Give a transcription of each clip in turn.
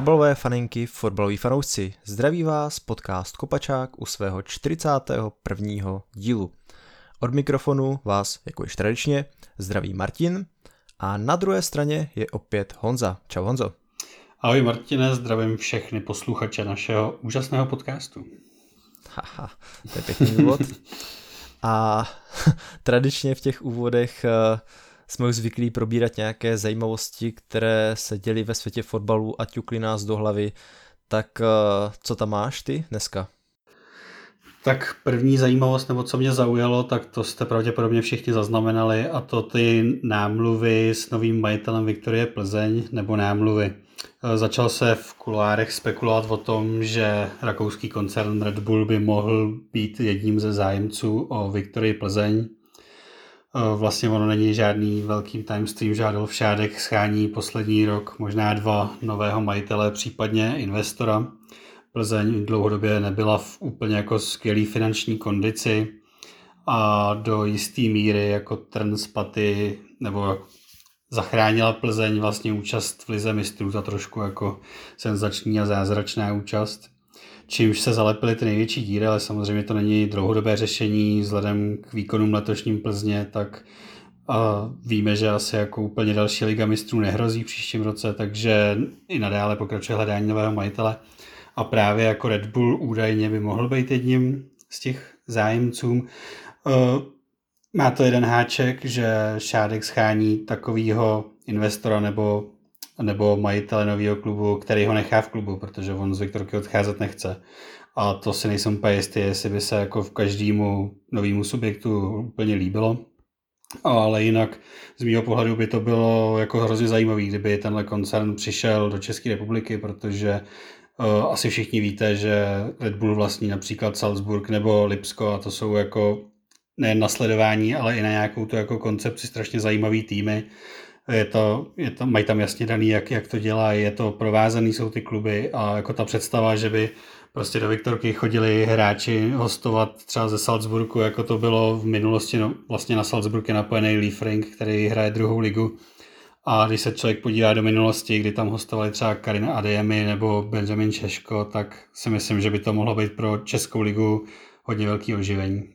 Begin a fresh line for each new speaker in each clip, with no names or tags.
Fotbalové faninky, fotbaloví fanoušci, zdraví vás podcast Kopačák u svého 41. dílu. Od mikrofonu vás, jako již tradičně, zdraví Martin a na druhé straně je opět Honza. Čau Honzo.
Ahoj Martine, zdravím všechny posluchače našeho úžasného podcastu.
Haha, to je pěkný úvod. A tradičně v těch úvodech uh, jsme už zvyklí probírat nějaké zajímavosti, které se děly ve světě fotbalu a ťukly nás do hlavy. Tak uh, co tam máš ty dneska?
Tak první zajímavost, nebo co mě zaujalo, tak to jste pravděpodobně všichni zaznamenali, a to ty námluvy s novým majitelem Viktorie Plzeň, nebo námluvy. Eh, začal se v kulárech spekulovat o tom, že rakouský koncern Red Bull by mohl být jedním ze zájemců o Viktorii Plzeň. Eh, vlastně ono není žádný velký timestream, žádal všádek schání poslední rok, možná dva nového majitele, případně investora. Plzeň dlouhodobě nebyla v úplně jako skvělý finanční kondici a do jisté míry jako trn spaty, nebo zachránila Plzeň vlastně účast v Lize mistrů, za trošku jako senzační a zázračná účast čímž se zalepily ty největší díry, ale samozřejmě to není dlouhodobé řešení vzhledem k výkonům letošním Plzně, tak a víme, že asi jako úplně další liga mistrů nehrozí v příštím roce, takže i nadále pokračuje hledání nového majitele. A právě jako Red Bull údajně by mohl být jedním z těch zájemců. Má to jeden háček, že Šádek schání takového investora nebo nebo majitele nového klubu, který ho nechá v klubu, protože on z Viktorky odcházet nechce. A to si nejsem úplně jistý, jestli by se jako v každému novému subjektu úplně líbilo. Ale jinak z mého pohledu by to bylo jako hrozně zajímavé, kdyby tenhle koncern přišel do České republiky, protože uh, asi všichni víte, že Red Bull vlastní například Salzburg nebo Lipsko a to jsou jako nejen na sledování, ale i na nějakou tu jako koncepci strašně zajímavý týmy je to, je to, mají tam jasně daný, jak, jak to dělá, je to provázaný, jsou ty kluby a jako ta představa, že by prostě do Viktorky chodili hráči hostovat třeba ze Salzburgu, jako to bylo v minulosti, no, vlastně na Salzburg je napojený Lee Frank, který hraje druhou ligu a když se člověk podívá do minulosti, kdy tam hostovali třeba Karina Adeyemi nebo Benjamin Češko, tak si myslím, že by to mohlo být pro Českou ligu hodně velký oživení.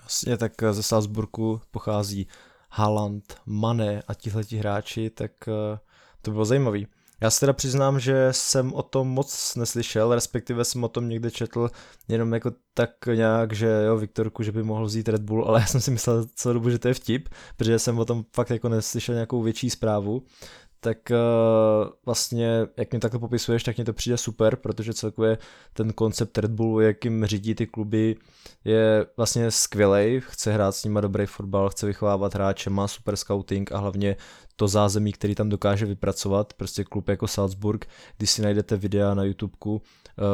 Vlastně tak ze Salzburgu pochází Haaland, Mane a tihleti hráči, tak eh, to bylo zajímavý. Já se teda přiznám, že jsem o tom moc neslyšel, respektive jsem o tom někde četl jenom jako tak nějak, že jo, Viktorku, že by mohl vzít Red Bull, ale já jsem si myslel celou dobu, že to je vtip, protože jsem o tom fakt jako neslyšel nějakou větší zprávu, tak uh, vlastně, jak mě takhle popisuješ, tak mě to přijde super, protože celkově ten koncept Red Bullu, jakým řídí ty kluby, je vlastně skvělej, chce hrát s nima dobrý fotbal, chce vychovávat hráče, má super scouting a hlavně to zázemí, který tam dokáže vypracovat, prostě klub jako Salzburg, když si najdete videa na YouTubeku uh,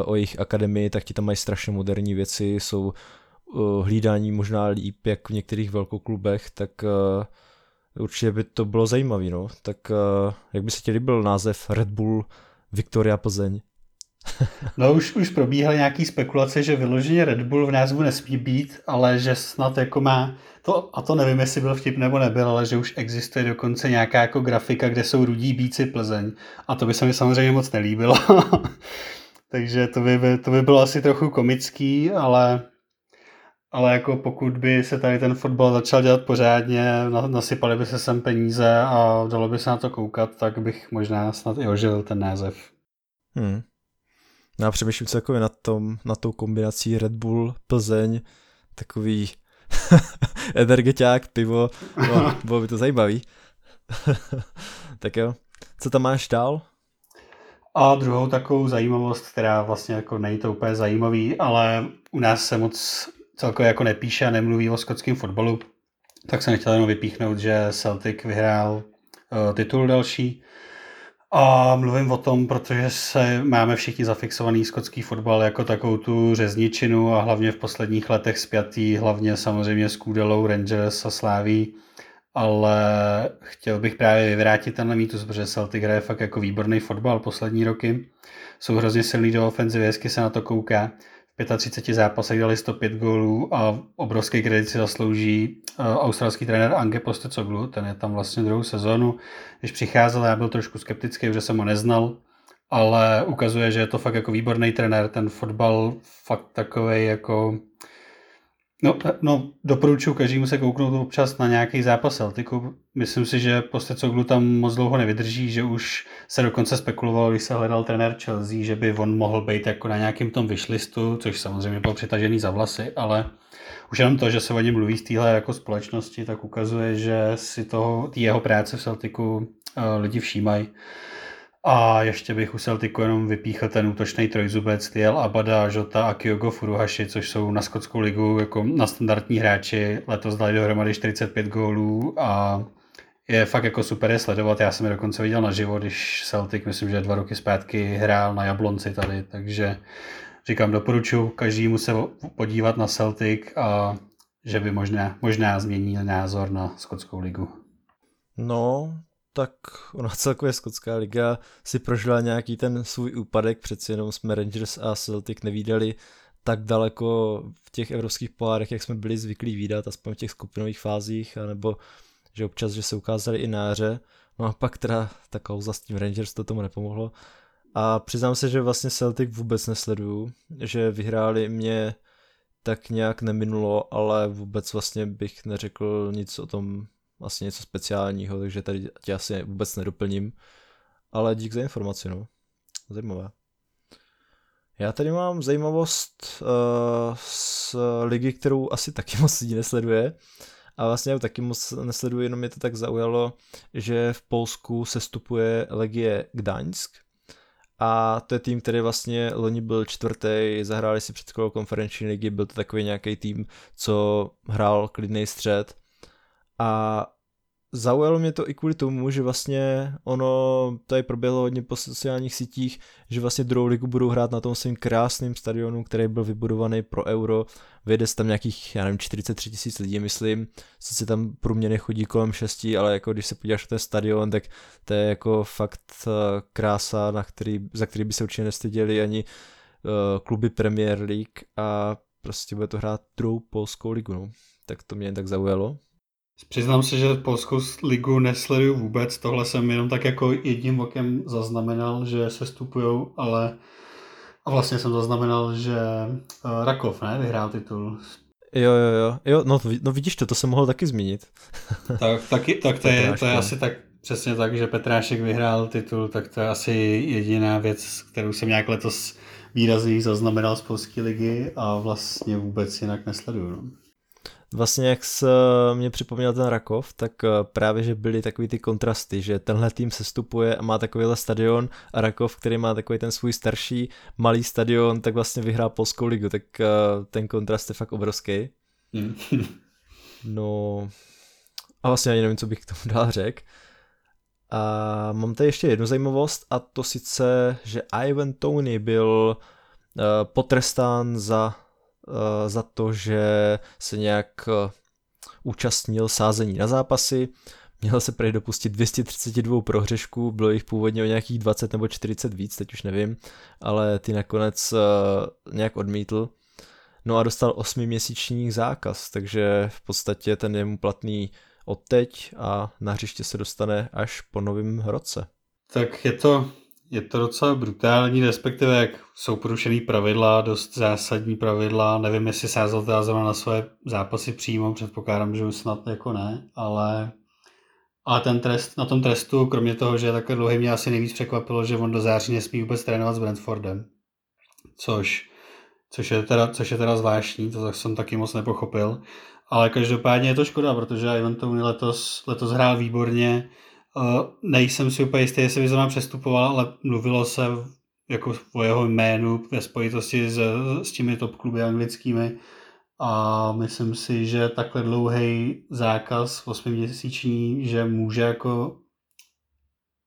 o jejich akademii, tak ti tam mají strašně moderní věci, jsou uh, hlídání možná líp jak v některých velkoklubech, tak uh, určitě by to bylo zajímavé, no. Tak uh, jak by se ti líbil název Red Bull Victoria Plzeň?
no už, už probíhaly nějaký spekulace, že vyloženě Red Bull v názvu nesmí být, ale že snad jako má, to, a to nevím, jestli byl vtip nebo nebyl, ale že už existuje dokonce nějaká jako grafika, kde jsou rudí bíci Plzeň. A to by se mi samozřejmě moc nelíbilo. Takže to by, to by bylo asi trochu komický, ale ale jako pokud by se tady ten fotbal začal dělat pořádně, nasypali by se sem peníze a dalo by se na to koukat, tak bych možná snad i ožil ten název.
Hmm. Já přemýšlím celkově na, tom, na tou kombinací Red Bull, Plzeň, takový energeťák, pivo, no, bylo by to zajímavý. tak jo, co tam máš dál?
A druhou takovou zajímavost, která vlastně jako není to úplně zajímavý, ale u nás se moc celkově jako nepíše a nemluví o skotském fotbalu, tak jsem chtěl jenom vypíchnout, že Celtic vyhrál uh, titul další. A mluvím o tom, protože se máme všichni zafixovaný skotský fotbal jako takovou tu řezničinu a hlavně v posledních letech spjatý, hlavně samozřejmě s Kůdelou, Rangers a Sláví. Ale chtěl bych právě vyvrátit tenhle mýtus, protože Celtic hraje fakt jako výborný fotbal poslední roky. Jsou hrozně silný do ofenzivy, hezky se na to kouká. 35 zápasech dali 105 gólů a obrovský kredit si zaslouží uh, australský trenér Ange Postecoglu, ten je tam vlastně druhou sezónu. Když přicházel, já byl trošku skeptický, že jsem ho neznal, ale ukazuje, že je to fakt jako výborný trenér, ten fotbal fakt takový jako No, no doporučuji každému se kouknout občas na nějaký zápas Celticu. Myslím si, že Postecoglu tam moc dlouho nevydrží, že už se dokonce spekulovalo, když se hledal trenér Chelsea, že by on mohl být jako na nějakým tom vyšlistu, což samozřejmě bylo přitažený za vlasy, ale už jenom to, že se o něm mluví z téhle jako společnosti, tak ukazuje, že si toho, jeho práce v Celticu uh, lidi všímají. A ještě bych u Celticu jenom vypíchl ten útočný trojzubec Tiel Abada, Jota a Kyogo Furuhashi, což jsou na skotskou ligu jako na standardní hráči. Letos dali dohromady 45 gólů a je fakt jako super je sledovat. Já jsem je dokonce viděl naživo, když Celtic, myslím, že dva roky zpátky hrál na Jablonci tady, takže říkám, doporučuji každému se podívat na Celtic a že by možná, možná změnil názor na skotskou ligu.
No, tak ona celkově skotská liga si prožila nějaký ten svůj úpadek, přeci jenom jsme Rangers a Celtic nevídali tak daleko v těch evropských pohárech, jak jsme byli zvyklí výdat, aspoň v těch skupinových fázích, anebo že občas, že se ukázali i na hře. No a pak teda ta kauza s tím Rangers to tomu nepomohlo. A přiznám se, že vlastně Celtic vůbec nesleduju, že vyhráli mě tak nějak neminulo, ale vůbec vlastně bych neřekl nic o tom, vlastně něco speciálního, takže tady tě asi vůbec nedoplním. Ale dík za informaci, no. Zajímavé. Já tady mám zajímavost uh, z ligy, kterou asi taky moc lidí nesleduje. A vlastně taky moc nesleduji, jenom mě to tak zaujalo, že v Polsku se stupuje Legie Gdaňsk. A to je tým, který vlastně loni byl čtvrtý, zahráli si před konferenční ligy, byl to takový nějaký tým, co hrál klidný střed. A zaujalo mě to i kvůli tomu, že vlastně ono tady proběhlo hodně po sociálních sítích, že vlastně druhou ligu budou hrát na tom svým krásným stadionu, který byl vybudovaný pro euro. Vyjede tam nějakých, já nevím, 43 tisíc lidí, myslím. Sice tam průměrně chodí kolem 6, ale jako když se podíváš na ten stadion, tak to je jako fakt eh, krása, na který, za který by se určitě nestyděli ani uh, kluby Premier League a prostě bude to hrát druhou polskou ligu. No. Tak to mě jen tak zaujalo.
Přiznám se, že Polskou ligu nesleduju vůbec, tohle jsem jenom tak jako jedním okem zaznamenal, že se stupují, ale a vlastně jsem zaznamenal, že uh, Rakov, ne, vyhrál titul.
Jo, jo, jo, jo no, no vidíš to, to jsem mohl taky zmínit.
tak, taky, tak to, je, to je asi tak přesně tak, že Petrášek vyhrál titul, tak to je asi jediná věc, kterou jsem nějak letos výrazně zaznamenal z Polské ligy a vlastně vůbec jinak nesleduju. No.
Vlastně jak se mě připomněl ten Rakov, tak eh, právě, že byly takový ty kontrasty, že tenhle tým se stupuje a má takovýhle stadion a Rakov, který má takový ten svůj starší malý stadion, tak vlastně vyhrá Polskou ligu, tak eh, ten kontrast je fakt obrovský. Hmm. no a vlastně ani nevím, co bych k tomu dál řekl. A mám tady ještě jednu zajímavost a to sice, že Ivan Tony byl uh, potrestán za Eh, za to, že se nějak eh, účastnil sázení na zápasy, měl se prý dopustit 232 prohřešků, bylo jich původně o nějakých 20 nebo 40 víc, teď už nevím, ale ty nakonec eh, nějak odmítl. No a dostal 8-měsíční zákaz, takže v podstatě ten je mu platný od teď a na hřiště se dostane až po novém roce.
Tak je to je to docela brutální, respektive jak jsou porušený pravidla, dost zásadní pravidla. Nevím, jestli sázel teda zrovna na své zápasy přímo, předpokládám, že už snad jako ne, ale, ale ten trest, na tom trestu, kromě toho, že je takhle dlouhý, mě asi nejvíc překvapilo, že on do září nesmí vůbec trénovat s Brentfordem. Což, což, je teda, což je teda zvláštní, to jsem taky moc nepochopil. Ale každopádně je to škoda, protože Ivan Tony letos, letos hrál výborně, nejsem si úplně jistý, jestli by zrovna přestupoval, ale mluvilo se jako o jeho jménu ve spojitosti s, s těmi top kluby anglickými a myslím si, že takhle dlouhý zákaz 8 měsíční, že může jako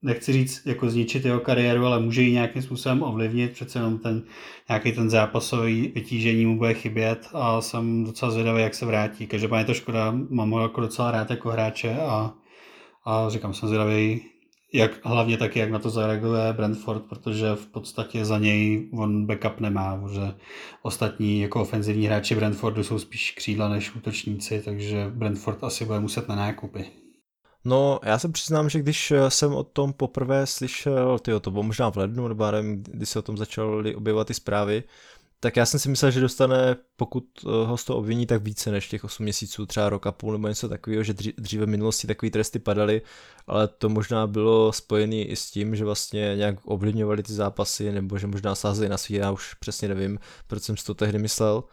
nechci říct jako zničit jeho kariéru, ale může ji nějakým způsobem ovlivnit, přece jenom ten nějaký ten zápasový vytížení mu bude chybět a jsem docela zvědavý, jak se vrátí. Každopádně je to škoda, mám ho jako docela rád jako hráče a a říkám, jsem zvědavý, jak, hlavně taky, jak na to zareaguje Brentford, protože v podstatě za něj on backup nemá, že ostatní jako ofenzivní hráči Brentfordu jsou spíš křídla než útočníci, takže Brentford asi bude muset na nákupy.
No, já se přiznám, že když jsem o tom poprvé slyšel, tyjo, to bylo možná v lednu, nebo nevím, kdy se o tom začaly objevovat ty zprávy, tak já jsem si myslel, že dostane, pokud eh, ho z toho obviní, tak více než těch 8 měsíců, třeba rok a půl nebo něco takového, že dříve v minulosti takové tresty padaly, ale to možná bylo spojené i s tím, že vlastně nějak ovlivňovali ty zápasy, nebo že možná sázeli na svý, já už přesně nevím, proč jsem si to tehdy myslel.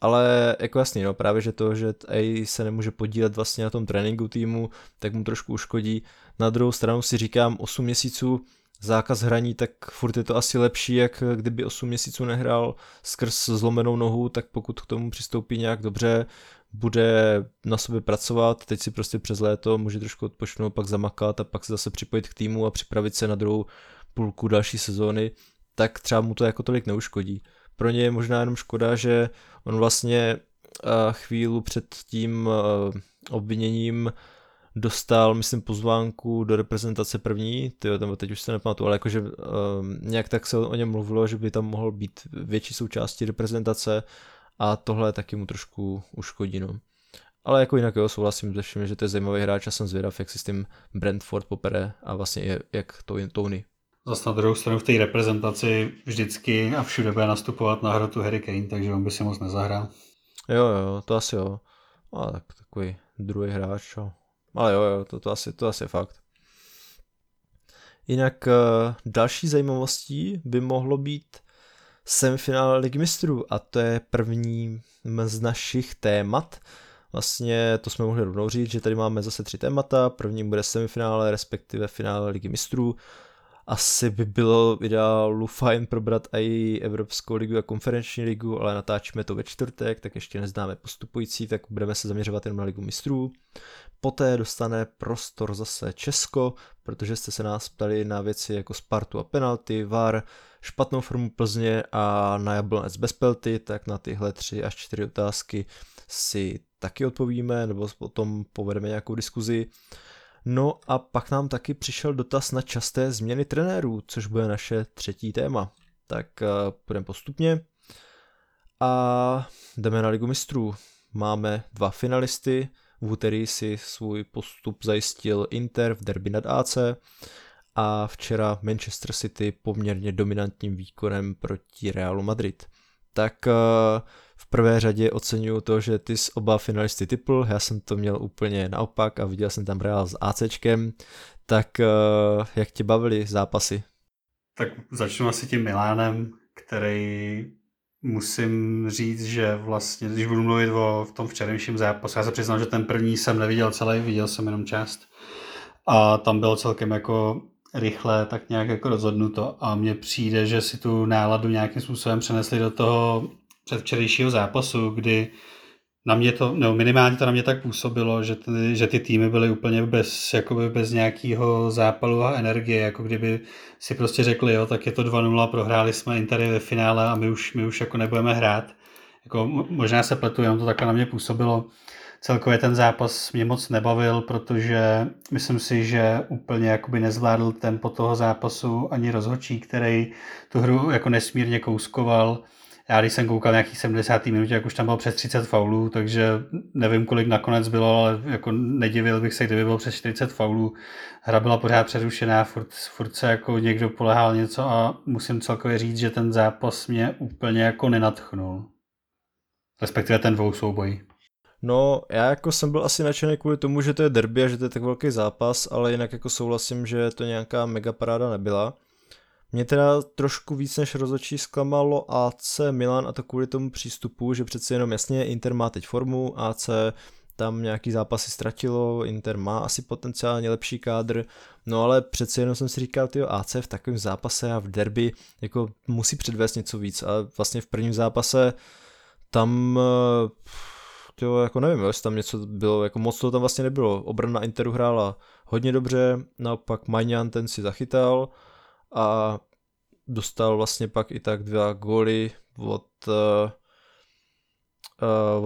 Ale jako jasně, no, právě že to, že A se nemůže podílet vlastně na tom tréninku týmu, tak mu trošku uškodí. Na druhou stranu si říkám 8 měsíců, zákaz hraní, tak furt je to asi lepší, jak kdyby 8 měsíců nehrál skrz zlomenou nohu, tak pokud k tomu přistoupí nějak dobře, bude na sobě pracovat, teď si prostě přes léto může trošku odpočnout, pak zamakat a pak se zase připojit k týmu a připravit se na druhou půlku další sezóny, tak třeba mu to jako tolik neuškodí. Pro ně je možná jenom škoda, že on vlastně chvíli před tím obviněním dostal, myslím, pozvánku do reprezentace první, tyjo, nebo teď už se nepamatuju, ale jakože uh, nějak tak se o něm mluvilo, že by tam mohl být větší součástí reprezentace a tohle taky mu trošku uškodí, no. Ale jako jinak jo, souhlasím se vším, že to je zajímavý hráč a jsem zvědav, jak si s tím Brentford popere a vlastně jak to Tony.
Zase na druhou stranu v té reprezentaci vždycky a všude bude nastupovat na hrotu Harry Kane, takže on by si moc nezahrál.
Jo, jo, to asi jo. A tak takový druhý hráč, čo. Ale jo, jo, to, to, asi, to asi je fakt. Jinak eh, další zajímavostí by mohlo být semifinále Ligy mistrů a to je první z našich témat. Vlastně to jsme mohli rovnou říct, že tady máme zase tři témata. První bude semifinále, respektive finále Ligy mistrů asi by bylo ideálu fajn probrat i Evropskou ligu a konferenční ligu, ale natáčíme to ve čtvrtek, tak ještě neznáme postupující, tak budeme se zaměřovat jen na ligu mistrů. Poté dostane prostor zase Česko, protože jste se nás ptali na věci jako Spartu a penalty, VAR, špatnou formu Plzně a na Jablonec bez pelty, tak na tyhle tři až čtyři otázky si taky odpovíme, nebo o tom povedeme nějakou diskuzi. No a pak nám taky přišel dotaz na časté změny trenérů, což bude naše třetí téma. Tak uh, půjdeme postupně. A jdeme na Ligu mistrů. Máme dva finalisty. V úterý si svůj postup zajistil Inter v derby nad AC a včera Manchester City poměrně dominantním výkonem proti Realu Madrid. Tak uh, v prvé řadě oceňuju to, že ty jsi oba finalisty typl, já jsem to měl úplně naopak a viděl jsem tam Real s ACčkem, tak uh, jak tě bavili zápasy?
Tak začnu asi tím Milánem, který musím říct, že vlastně, když budu mluvit o v tom včerejším zápasu, já se přiznám, že ten první jsem neviděl celý, viděl jsem jenom část. A tam bylo celkem jako rychle tak nějak jako rozhodnuto a mně přijde, že si tu náladu nějakým způsobem přenesli do toho předvčerejšího zápasu, kdy na mě to, no minimálně to na mě tak působilo, že ty, že ty týmy byly úplně bez, jakoby bez nějakého zápalu a energie, jako kdyby si prostě řekli, jo, tak je to 2-0, prohráli jsme Intery ve finále a my už, my už jako nebudeme hrát. Jako, možná se pletu, jenom to takhle na mě působilo. Celkově ten zápas mě moc nebavil, protože myslím si, že úplně jakoby nezvládl tempo toho zápasu ani rozhodčí, který tu hru jako nesmírně kouskoval já když jsem koukal nějakých 70. minutě, jak už tam bylo přes 30 faulů, takže nevím, kolik nakonec bylo, ale jako nedivil bych se, kdyby bylo přes 40 faulů. Hra byla pořád přerušená, furt, furt se jako někdo polehal něco a musím celkově říct, že ten zápas mě úplně jako nenatchnul. Respektive ten dvou souboj.
No, já jako jsem byl asi nadšený kvůli tomu, že to je derby a že to je tak velký zápas, ale jinak jako souhlasím, že to nějaká mega paráda nebyla. Mě teda trošku víc než rozhodčí zklamalo AC Milan a to kvůli tomu přístupu, že přeci jenom jasně Inter má teď formu, AC tam nějaký zápasy ztratilo, Inter má asi potenciálně lepší kádr, no ale přeci jenom jsem si říkal, ty AC v takovém zápase a v derby jako musí předvést něco víc. A vlastně v prvním zápase tam tyjo, jako nevím, jestli tam něco bylo, jako moc toho tam vlastně nebylo. Obrana Interu hrála hodně dobře, naopak Majňan ten si zachytal, a dostal vlastně pak i tak dva góly od, uh,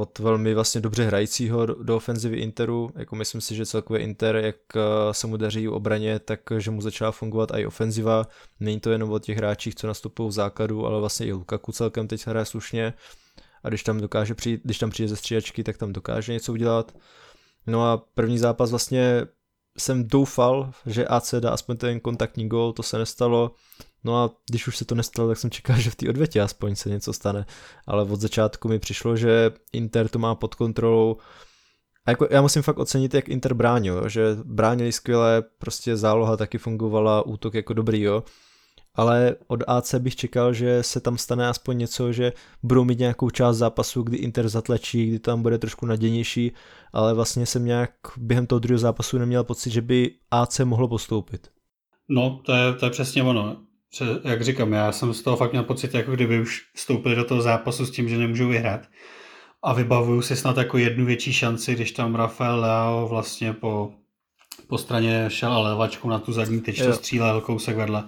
od velmi vlastně dobře hrajícího do, ofenzivy Interu. Jako myslím si, že celkově Inter, jak uh, se mu daří u obraně, tak že mu začala fungovat i ofenziva. Není to jenom o těch hráčích, co nastupují v základu, ale vlastně i Lukaku celkem teď hraje slušně. A když tam dokáže přijít, když tam přijde ze střídačky, tak tam dokáže něco udělat. No a první zápas vlastně jsem doufal, že AC dá aspoň ten kontaktní gol, to se nestalo. No a když už se to nestalo, tak jsem čekal, že v té odvětě aspoň se něco stane. Ale od začátku mi přišlo, že Inter to má pod kontrolou. A jako já musím fakt ocenit, jak Inter bránil, že bránili skvěle, prostě záloha taky fungovala, útok jako dobrý, jo ale od AC bych čekal, že se tam stane aspoň něco, že budou mít nějakou část zápasu, kdy Inter zatlačí, kdy tam bude trošku naděnější, ale vlastně jsem nějak během toho druhého zápasu neměl pocit, že by AC mohlo postoupit.
No, to je, to je přesně ono. Jak říkám, já jsem z toho fakt měl pocit, jako kdyby už vstoupili do toho zápasu s tím, že nemůžou vyhrát. A vybavuju si snad jako jednu větší šanci, když tam Rafael Leao vlastně po, po straně šel a levačkou na tu zadní tyč, to střílel kousek vedle.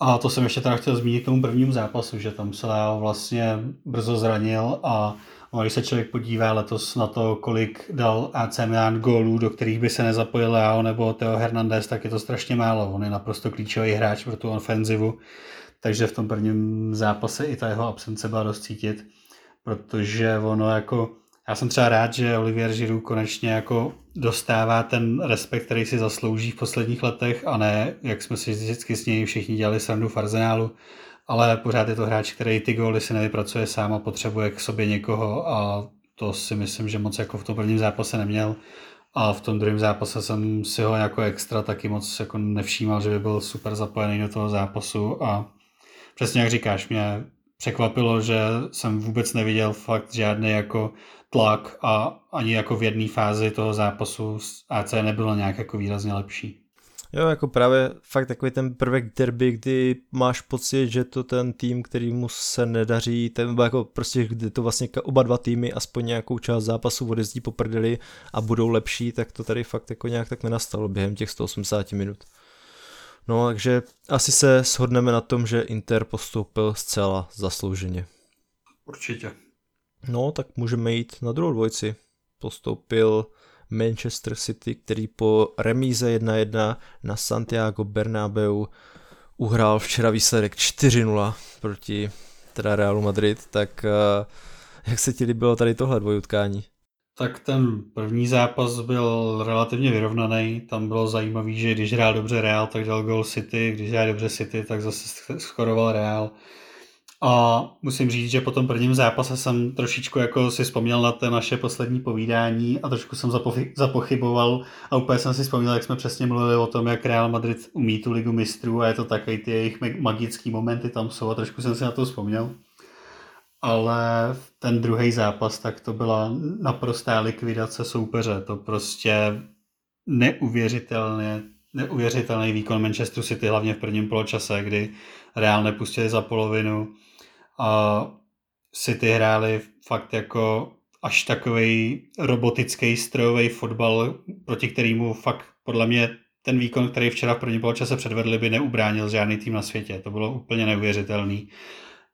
A to jsem ještě teda chtěl zmínit k tomu prvnímu zápasu, že tam se Leo vlastně brzo zranil a když se člověk podívá letos na to, kolik dal AC Milan gólů, do kterých by se nezapojil Leo nebo Teo Hernandez, tak je to strašně málo. On je naprosto klíčový hráč pro tu ofenzivu, takže v tom prvním zápase i ta jeho absence byla dost cítit, protože ono jako já jsem třeba rád, že Olivier Giroud konečně jako dostává ten respekt, který si zaslouží v posledních letech a ne, jak jsme si vždycky s něj všichni dělali srandu v Arsenálu, ale pořád je to hráč, který ty góly si nevypracuje sám a potřebuje k sobě někoho a to si myslím, že moc jako v tom prvním zápase neměl. A v tom druhém zápase jsem si ho jako extra taky moc jako nevšímal, že by byl super zapojený do toho zápasu. A přesně jak říkáš, mě překvapilo, že jsem vůbec neviděl fakt žádný jako tlak a ani jako v jedné fázi toho zápasu AC nebylo nějak jako výrazně lepší.
Jo, jako právě fakt takový ten prvek derby, kdy máš pocit, že to ten tým, který mu se nedaří, ten jako prostě, kdy to vlastně oba dva týmy aspoň nějakou část zápasu odezdí po prdeli a budou lepší, tak to tady fakt jako nějak tak nenastalo během těch 180 minut. No, takže asi se shodneme na tom, že Inter postoupil zcela zaslouženě.
Určitě.
No, tak můžeme jít na druhou dvojici. Postoupil Manchester City, který po remíze 1-1 na Santiago Bernabeu uhrál včera výsledek 4-0 proti teda Realu Madrid, tak uh, jak se ti líbilo tady tohle dvojutkání?
Tak ten první zápas byl relativně vyrovnaný. Tam bylo zajímavé, že když hrál dobře Real, tak dal gol City, když hrál dobře City, tak zase skoroval Real. A musím říct, že po tom prvním zápase jsem trošičku jako si vzpomněl na to naše poslední povídání a trošku jsem zapochyboval a úplně jsem si vzpomněl, jak jsme přesně mluvili o tom, jak Real Madrid umí tu ligu mistrů a je to takový ty jejich magický momenty tam jsou a trošku jsem si na to vzpomněl. Ale ten druhý zápas, tak to byla naprostá likvidace soupeře. To prostě neuvěřitelně, neuvěřitelný výkon Manchesteru City, hlavně v prvním poločase, kdy Real nepustili za polovinu a City hráli fakt jako až takový robotický strojový fotbal, proti kterému fakt podle mě ten výkon, který včera v prvním poločase předvedli, by neubránil žádný tým na světě. To bylo úplně neuvěřitelný.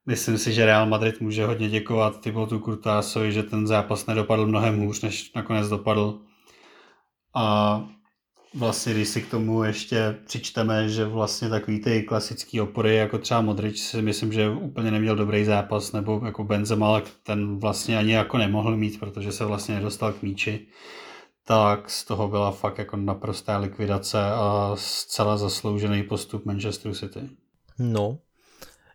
Myslím si, že Real Madrid může hodně děkovat Thibaut Kurtásovi, že ten zápas nedopadl mnohem hůř, než nakonec dopadl. A vlastně, když si k tomu ještě přičteme, že vlastně takový ty klasický opory, jako třeba Modrič, si myslím, že úplně neměl dobrý zápas, nebo jako Benzema, ale ten vlastně ani jako nemohl mít, protože se vlastně nedostal k míči, tak z toho byla fakt jako naprostá likvidace a zcela zasloužený postup Manchester City.
No,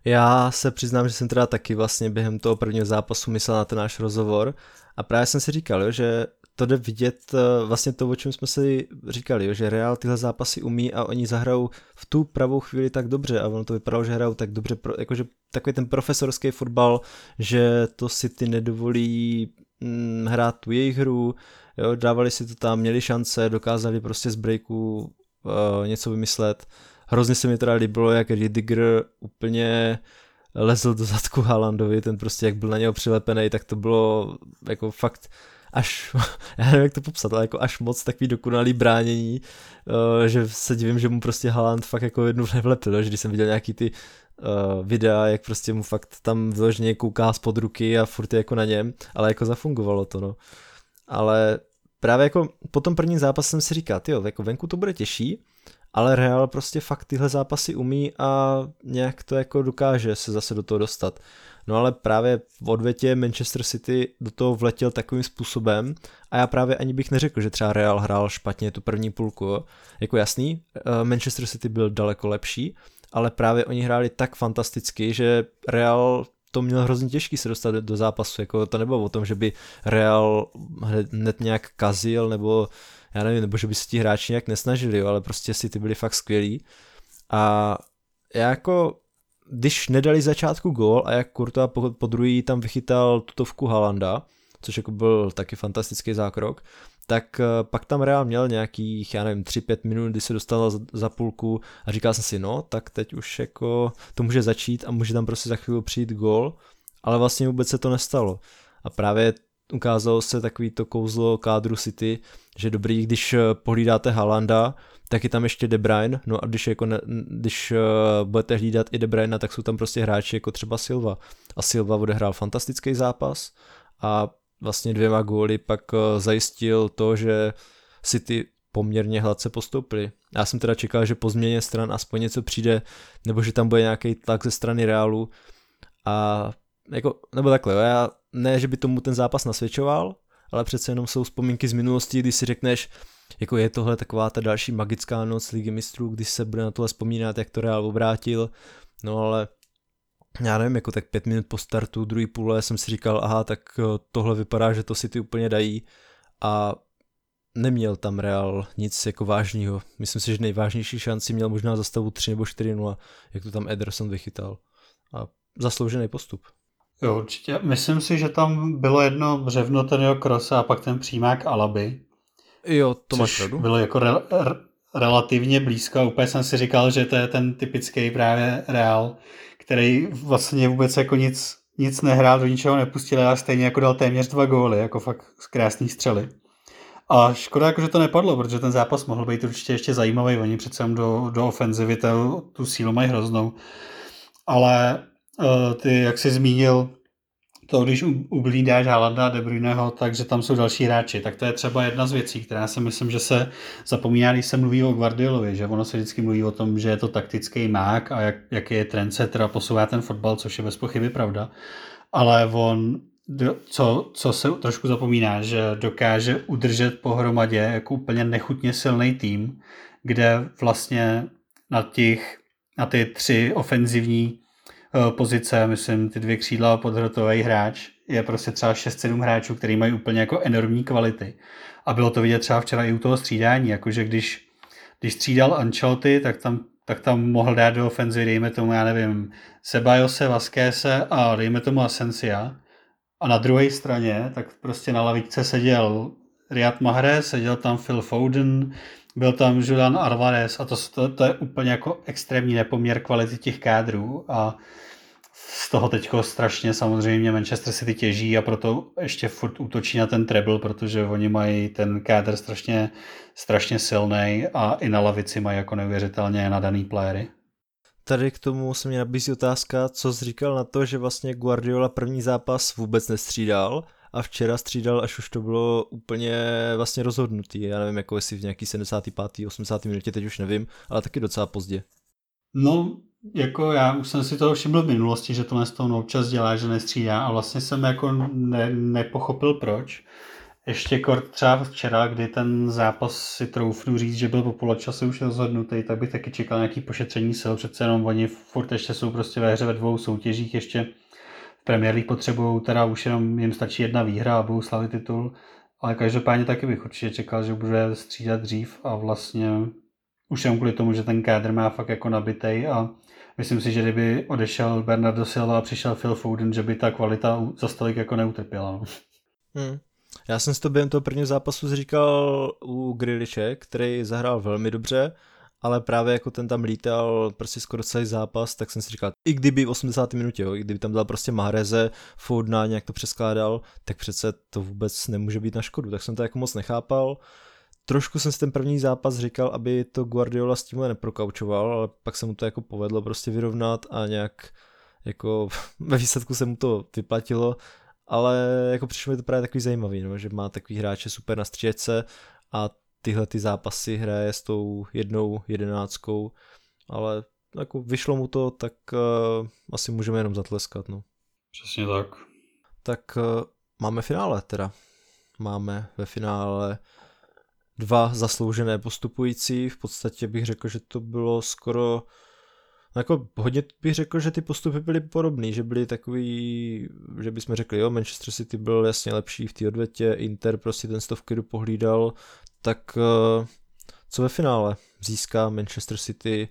já se přiznám, že jsem teda taky vlastně během toho prvního zápasu myslel na ten náš rozhovor a právě jsem si říkal, jo, že to jde vidět eh, vlastně to, o čem jsme si říkali, jo, že Real tyhle zápasy umí a oni zahrajou v tu pravou chvíli tak dobře a ono to vypadalo, že hrajou tak dobře, jakože takový ten profesorský fotbal, že to si ty nedovolí hm, hrát tu jejich hru, jo, dávali si to tam, měli šance, dokázali prostě z breaku uh, něco vymyslet. Hrozně se mi teda líbilo, jak Ridiger úplně lezl do zadku Haalandovi, ten prostě jak byl na něho přilepený, tak to bylo jako fakt až, já nevím jak to popsat, ale jako až moc takový dokonalý bránění, uh, že se divím, že mu prostě Haaland fakt jako jednu nevlepil, že když jsem viděl nějaký ty uh, videa, jak prostě mu fakt tam vyloženě kouká spod ruky a furt je jako na něm, ale jako zafungovalo to, no. Ale právě jako po tom prvním zápase jsem si říkal, jo, jako venku to bude těžší, ale Real prostě fakt tyhle zápasy umí a nějak to jako dokáže se zase do toho dostat. No ale právě v odvětě Manchester City do toho vletěl takovým způsobem a já právě ani bych neřekl, že třeba Real hrál špatně tu první půlku. Jako jasný, eh, Manchester City byl daleko lepší, ale právě oni hráli tak fantasticky, že Real to měl hrozně těžký se dostat do zápasu, jako to nebylo o tom, že by Real hned nějak kazil, nebo já nevím, nebo že by se ti hráči nějak nesnažili, jo, ale prostě si ty byli fakt skvělí. A já jako, když nedali začátku gól a jak Kurta po, po druhý tam vychytal tutovku Halanda, což jako byl taky fantastický zákrok, tak eh, pak tam Real měl nějakých, já nevím, 3-5 minut, kdy se dostal za, za půlku a říkal jsem si, no, tak teď už jako to může začít a může tam prostě za chvíli přijít gol, ale vlastně vůbec se to nestalo. A právě ukázalo se takový to kouzlo kádru City, že dobrý, když eh, pohlídáte Halanda, tak je tam ještě De Bruyne, no a když, jako ne, když uh, budete hlídat i De Bruyne, tak jsou tam prostě hráči jako třeba Silva. A Silva odehrál fantastický zápas a vlastně dvěma góly pak uh, zajistil to, že City poměrně hladce postoupili. Já jsem teda čekal, že po změně stran aspoň něco přijde, nebo že tam bude nějaký tlak ze strany Realu a jako, nebo takhle, jo, já ne, že by tomu ten zápas nasvědčoval, ale přece jenom jsou vzpomínky z minulosti, kdy si řekneš, jako je tohle taková ta další magická noc ligy mistrů, kdy se bude na tohle vzpomínat, jak to Real obrátil, no ale já nevím, jako tak pět minut po startu, druhý půle jsem si říkal, aha, tak eh, tohle vypadá, že to si ty úplně dají a neměl tam Real nic jako vážného. Myslím si, že nejvážnější šanci měl možná za stavu 3 nebo 4-0, jak to tam Ederson vychytal. A zasloužený postup.
Jo, určitě. Myslím si, že tam bylo jedno břevno ten jeho krosa a pak ten přímák Alaby.
Jo, to máš pravdu.
bylo jako re, re, relativně blízko. Úplně jsem si říkal, že to je ten typický právě Real, který vlastně vůbec jako nic, nic nehrál, do ničeho nepustil, ale stejně jako dal téměř dva góly, jako fakt z krásný střely. A škoda, jako, že to nepadlo, protože ten zápas mohl být určitě ještě zajímavý. Oni přece do, do ofenzivy tu, sílu mají hroznou. Ale ty, jak jsi zmínil, to, když ublídáš Haalanda a De Bruyneho, takže tam jsou další hráči, tak to je třeba jedna z věcí, která si myslím, že se zapomíná, když se mluví o Guardiolovi, že ono se vždycky mluví o tom, že je to taktický mák a jak, jaký je trendsetter a posouvá ten fotbal, což je bez pochyby pravda, ale on co, co se trošku zapomíná, že dokáže udržet pohromadě jako úplně nechutně silný tým, kde vlastně na, těch, na ty tři ofenzivní Eh, pozice, myslím, ty dvě křídla podhrotový hráč, je prostě třeba 6-7 hráčů, který mají úplně jako enormní kvality. A bylo to vidět třeba včera i u toho střídání, jakože když, když střídal Ancelotti, tak tam, tak tam mohl dát do ofenzivy, dejme tomu, já nevím, Sebajose, Vasquese a dejme tomu Asensia. A na druhé straně, tak prostě na lavičce seděl Riyad Mahrez, seděl tam Phil Foden, byl tam Julian Alvarez a to, to, to je úplně jako extrémní nepoměr kvality těch kádrů a z toho teďko strašně samozřejmě Manchester City těží a proto ještě furt útočí na ten treble, protože oni mají ten kádr strašně, strašně silný a i na lavici mají jako neuvěřitelně nadaný playery.
Tady k tomu se mě nabízí otázka, co jsi říkal na to, že vlastně Guardiola první zápas vůbec nestřídal a včera střídal, až už to bylo úplně vlastně rozhodnutý. Já nevím, jako jestli v nějaký 75. 80. minutě, teď už nevím, ale taky docela pozdě.
No, jako já už jsem si toho všiml v minulosti, že to toho občas dělá, že nestřídá a vlastně jsem jako ne, nepochopil proč. Ještě kort třeba včera, kdy ten zápas si troufnu říct, že byl po poločase už rozhodnutý, tak bych taky čekal nějaký pošetření sil, přece jenom oni furt ještě jsou prostě ve hře ve dvou soutěžích, ještě Premier League potřebují, teda už jenom jim stačí jedna výhra a budou slavit titul, ale každopádně taky bych určitě čekal, že bude střídat dřív a vlastně už jenom kvůli tomu, že ten kádr má fakt jako nabitej a myslím si, že kdyby odešel Bernardo Silva a přišel Phil Foden, že by ta kvalita za stolik jako neutrpěla. No.
Hmm. Já jsem si to během toho prvního zápasu říkal u Griliče, který zahrál velmi dobře, ale právě jako ten tam lítal prostě skoro celý zápas, tak jsem si říkal, i kdyby v 80. minutě, jo, i kdyby tam dal prostě Mahreze, Foudna, nějak to přeskládal, tak přece to vůbec nemůže být na škodu, tak jsem to jako moc nechápal. Trošku jsem si ten první zápas říkal, aby to Guardiola s tímhle neprokaučoval, ale pak se mu to jako povedlo prostě vyrovnat a nějak jako ve výsledku se mu to vyplatilo, ale jako přišlo mi to právě takový zajímavý, no, že má takový hráče super na stříčce a tyhle ty zápasy hraje s tou jednou jedenáctkou, ale jako vyšlo mu to, tak uh, asi můžeme jenom zatleskat. No.
Přesně tak.
Tak uh, máme finále teda. Máme ve finále dva zasloužené postupující. V podstatě bych řekl, že to bylo skoro jako hodně bych řekl, že ty postupy byly podobné, že byly takový, že bychom řekli, jo, Manchester City byl jasně lepší v té odvětě, Inter prostě ten stovky pohlídal, tak uh, co ve finále? Získá Manchester City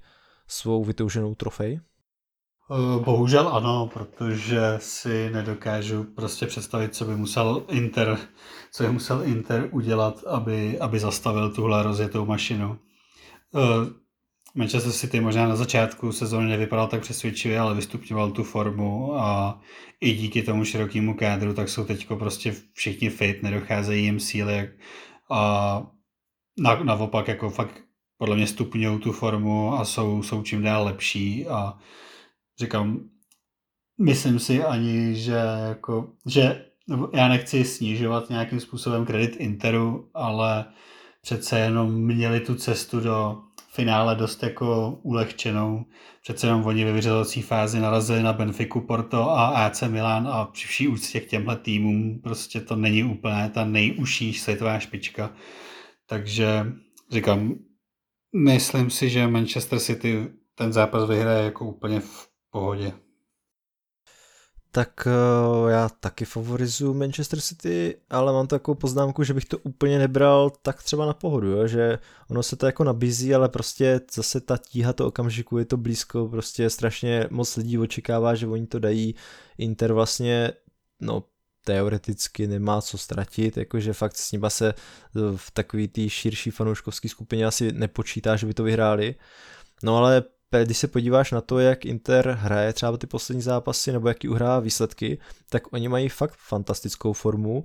svou vytouženou trofej?
Eh, bohužel ano, protože si nedokážu prostě představit, co by musel Inter, co by musel Inter udělat, aby, aby zastavil tuhle rozjetou mašinu. Eh, Manchester City možná na začátku sezóny nevypadal tak přesvědčivě, ale vystupňoval tu formu a i díky tomu širokému kádru, tak jsou teď prostě všichni fit, nedocházejí jim síly a na, naopak jako fakt podle mě stupňují tu formu a jsou, jsou čím dál lepší a říkám, myslím si ani, že jako, že já nechci snižovat nějakým způsobem kredit Interu, ale přece jenom měli tu cestu do finále dost jako ulehčenou. Přece jenom oni ve vyřazovací fázi narazili na Benfiku, Porto a AC Milan a při vší úctě k těmhle týmům prostě to není úplně ta nejužší světová špička. Takže říkám, myslím si, že Manchester City ten zápas vyhraje jako úplně v pohodě
tak uh, já taky favorizuju Manchester City, ale mám takovou poznámku, že bych to úplně nebral tak třeba na pohodu, jo? že ono se to jako nabízí, ale prostě zase ta tíha to okamžiku je to blízko, prostě strašně moc lidí očekává, že oni to dají. Inter vlastně, no teoreticky nemá co ztratit, jakože fakt s nima se v takový té širší fanouškovské skupině asi nepočítá, že by to vyhráli. No ale když se podíváš na to, jak Inter hraje třeba ty poslední zápasy nebo jaký uhrá výsledky, tak oni mají fakt fantastickou formu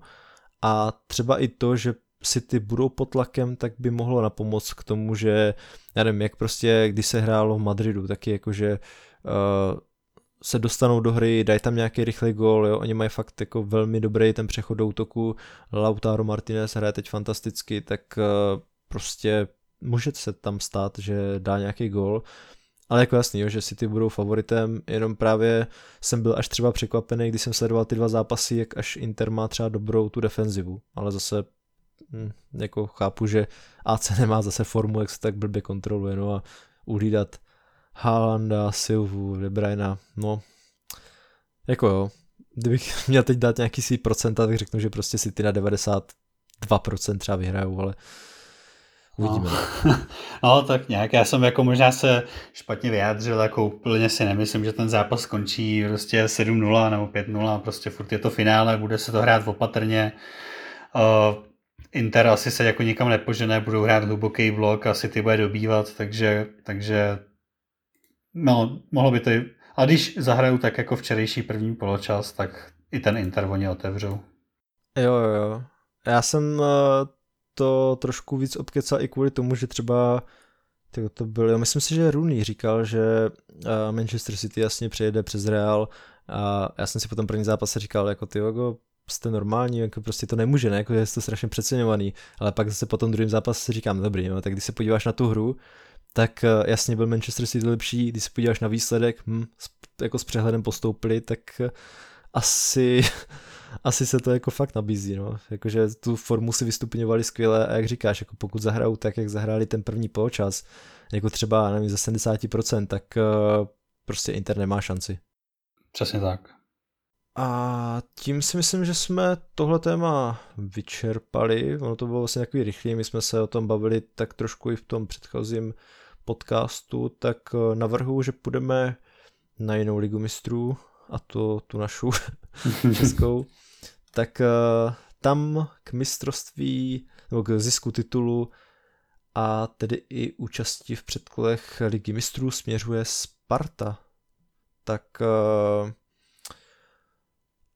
a třeba i to, že si ty budou pod tlakem, tak by mohlo napomoct k tomu, že já nevím, jak prostě, když se hrálo v Madridu, taky jakože uh, se dostanou do hry, dají tam nějaký rychlý gól, jo, oni mají fakt jako velmi dobrý ten přechod do útoku, Lautaro Martinez hraje teď fantasticky, tak uh, prostě může se tam stát, že dá nějaký gól ale jako jasný, jo, že City budou favoritem, jenom právě jsem byl až třeba překvapený, když jsem sledoval ty dva zápasy, jak až Inter má třeba dobrou tu defenzivu, ale zase hm, jako chápu, že AC nemá zase formu, jak se tak blbě kontroluje, no a uhlídat Haalanda, Silvu, De Bruyne, no. Jako jo, kdybych měl teď dát nějaký svý procenta, tak řeknu, že prostě City na 92% třeba vyhrajou, ale Uvidíme.
No. no, tak nějak. Já jsem jako možná se špatně vyjádřil, jako úplně si nemyslím, že ten zápas skončí prostě 7-0 nebo 5-0, prostě furt je to finále, bude se to hrát opatrně. Uh, Inter asi se jako nikam nepožené, budou hrát hluboký blok, asi ty bude dobývat, takže, takže no, mohlo by to a když zahrajou tak jako včerejší první poločas, tak i ten Inter oni otevřou.
Jo, jo, jo. Já jsem uh to trošku víc obkecal i kvůli tomu, že třeba tyjo, to byl, já myslím si, že Rooney říkal, že Manchester City jasně přejede přes Real a já jsem si potom první zápas říkal, jako ty jako jste normální, jako prostě to nemůže, ne? Jako je to strašně přeceňovaný, ale pak zase po tom druhém zápase si říkám, dobrý, no, tak když se podíváš na tu hru, tak jasně byl Manchester City lepší, když se podíváš na výsledek, hm, jako s přehledem postoupili, tak asi asi se to jako fakt nabízí, no. Jakože tu formu si vystupňovali skvěle a jak říkáš, jako pokud zahrajou tak, jak zahráli ten první poločas, jako třeba, nevím, ze 70%, tak uh, prostě Inter nemá šanci.
Přesně tak.
A tím si myslím, že jsme tohle téma vyčerpali. Ono to bylo vlastně takový rychlý, my jsme se o tom bavili tak trošku i v tom předchozím podcastu, tak eh, navrhu, že půjdeme na jinou ligu mistrů, a to tu našu českou, tak uh, tam k mistrovství nebo k zisku titulu a tedy i účasti v předkolech ligy mistrů směřuje Sparta. Tak uh,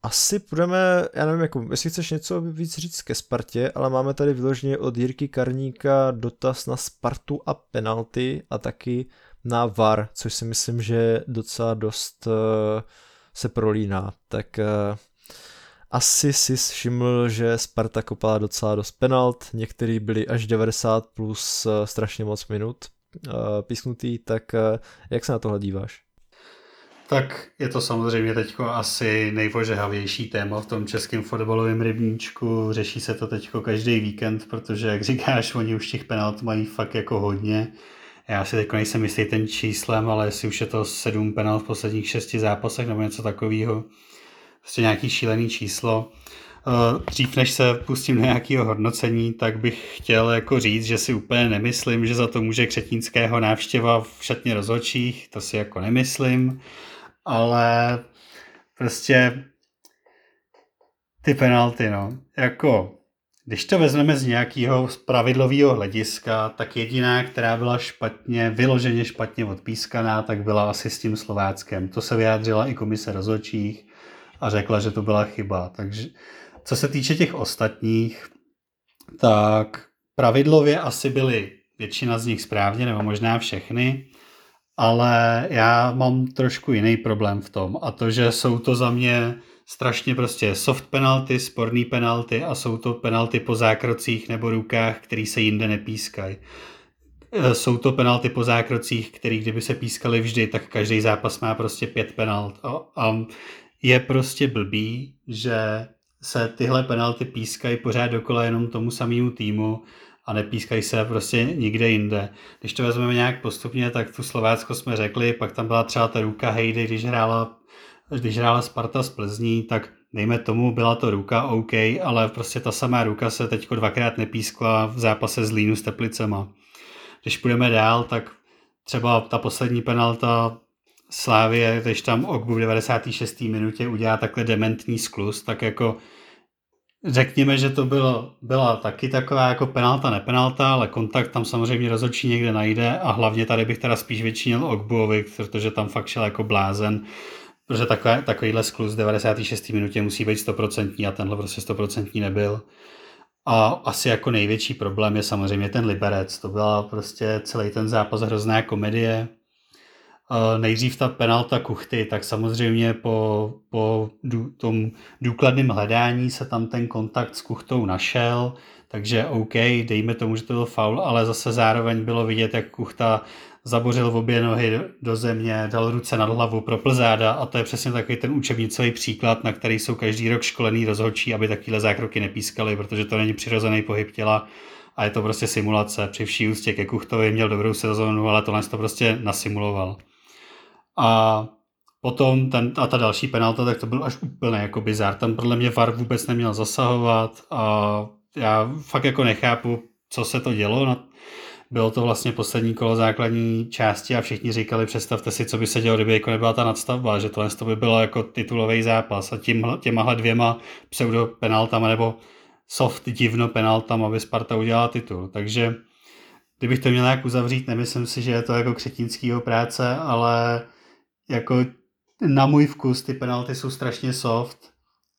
asi budeme, já nevím, jako, jestli chceš něco víc říct ke Spartě, ale máme tady vyloženě od Jirky Karníka dotaz na Spartu a penalty a taky na VAR, což si myslím, že docela dost uh, se prolíná. Tak uh, asi si všiml, že Sparta kopala docela dost penalt, některý byli až 90 plus uh, strašně moc minut uh, písknutý, tak jak se na tohle díváš?
Tak je to samozřejmě teď asi nejpožehavější téma v tom českém fotbalovém rybníčku. Řeší se to teď každý víkend, protože, jak říkáš, oni už těch penalt mají fakt jako hodně. Já si teď nejsem jistý ten číslem, ale jestli už je to sedm penalt v posledních šesti zápasech nebo něco takového. Prostě nějaký šílený číslo. Eh, dřív než se pustím do nějakého hodnocení, tak bych chtěl jako říct, že si úplně nemyslím, že za to může Křetínského návštěva v šatně rozhodčích, to si jako nemyslím ale prostě ty penalty, no, jako když to vezmeme z nějakého pravidlového hlediska, tak jediná, která byla špatně, vyloženě špatně odpískaná, tak byla asi s tím Slováckem. To se vyjádřila i komise rozhodčích a řekla, že to byla chyba. Takže co se týče těch ostatních, tak pravidlově asi byly většina z nich správně, nebo možná všechny ale já mám trošku jiný problém v tom a to, že jsou to za mě strašně prostě soft penalty, sporný penalty a jsou to penalty po zákrocích nebo rukách, který se jinde nepískají. E, jsou to penalty po zákrocích, který kdyby se pískali vždy, tak každý zápas má prostě pět penalt. A je prostě blbý, že se tyhle penalty pískají pořád dokola jenom tomu samému týmu a nepískají se prostě nikde jinde. Když to vezmeme nějak postupně, tak tu Slovácko jsme řekli, pak tam byla třeba ta ruka Hejdy, když hrála, když hrála Sparta z Plzní, tak dejme tomu, byla to ruka OK, ale prostě ta samá ruka se teď dvakrát nepískla v zápase s Línu s Teplicema. Když půjdeme dál, tak třeba ta poslední penalta Slávě, když tam Ogbu v 96. minutě udělá takhle dementní sklus, tak jako Řekněme, že to bylo, byla taky taková jako penalta, nepenalta, ale kontakt tam samozřejmě rozhodčí někde najde a hlavně tady bych teda spíš vyčinil Ogbuovi, protože tam fakt šel jako blázen, protože takové, takovýhle sklus v 96. minutě musí být 100% a tenhle prostě 100% nebyl. A asi jako největší problém je samozřejmě ten Liberec. To byla prostě celý ten zápas hrozná komedie nejdřív ta penalta Kuchty, tak samozřejmě po, po dů, tom důkladném hledání se tam ten kontakt s Kuchtou našel, takže OK, dejme tomu, že to byl faul, ale zase zároveň bylo vidět, jak Kuchta zabořil v obě nohy do země, dal ruce nad hlavu pro plzáda a to je přesně takový ten učebnicový příklad, na který jsou každý rok školený rozhodčí, aby takovéhle zákroky nepískali, protože to není přirozený pohyb těla a je to prostě simulace. Při vší ústě ke Kuchtovi měl dobrou sezónu, ale tohle to prostě nasimuloval. A potom ten, a ta další penalta, tak to byl až úplně jako bizar. Tam podle mě VAR vůbec neměl zasahovat a já fakt jako nechápu, co se to dělo. Bylo to vlastně poslední kolo základní části a všichni říkali, představte si, co by se dělo, kdyby jako nebyla ta nadstavba, že tohle to by bylo jako titulový zápas a tím, těmahle dvěma pseudo penaltama nebo soft divno penaltama by Sparta udělala titul. Takže kdybych to měl nějak uzavřít, nemyslím si, že je to jako křetínskýho práce, ale jako na můj vkus ty penalty jsou strašně soft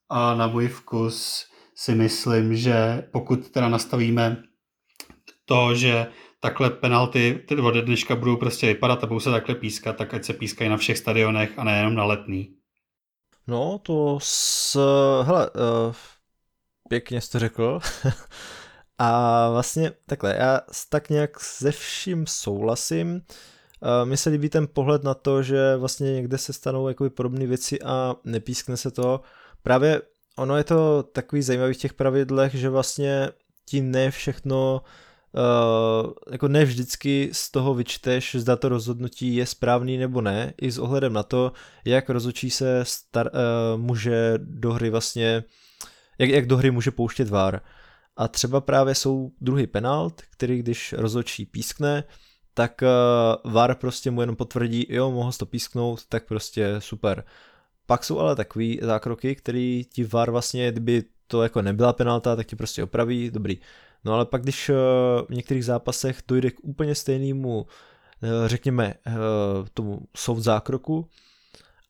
a na můj vkus si myslím, že pokud teda nastavíme to, že takhle penalty ode dneška budou prostě vypadat a budou se takhle pískat, tak ať se pískají na všech stadionech a nejenom na letný.
No, to s... Hele, uh, pěkně jste řekl. a vlastně takhle, já tak nějak se vším souhlasím. Mně se líbí ten pohled na to, že vlastně někde se stanou jakoby podobné věci a nepískne se to. Právě ono je to takový zajímavý v těch pravidlech, že vlastně ti ne všechno Uh, jako ne vždycky z toho vyčteš, zda to rozhodnutí je správný nebo ne, i s ohledem na to, jak rozhodčí se star, uh, může do hry vlastně, jak, jak do hry může pouštět vár. A třeba právě jsou druhý penalt, který když rozhodčí pískne, tak uh, VAR prostě mu jenom potvrdí, jo, mohl to písknout, tak prostě super. Pak jsou ale takový zákroky, který ti VAR vlastně, kdyby to jako nebyla penalta, tak ti prostě opraví, dobrý. No ale pak, když uh, v některých zápasech dojde k úplně stejnému, uh, řekněme, uh, tomu soft zákroku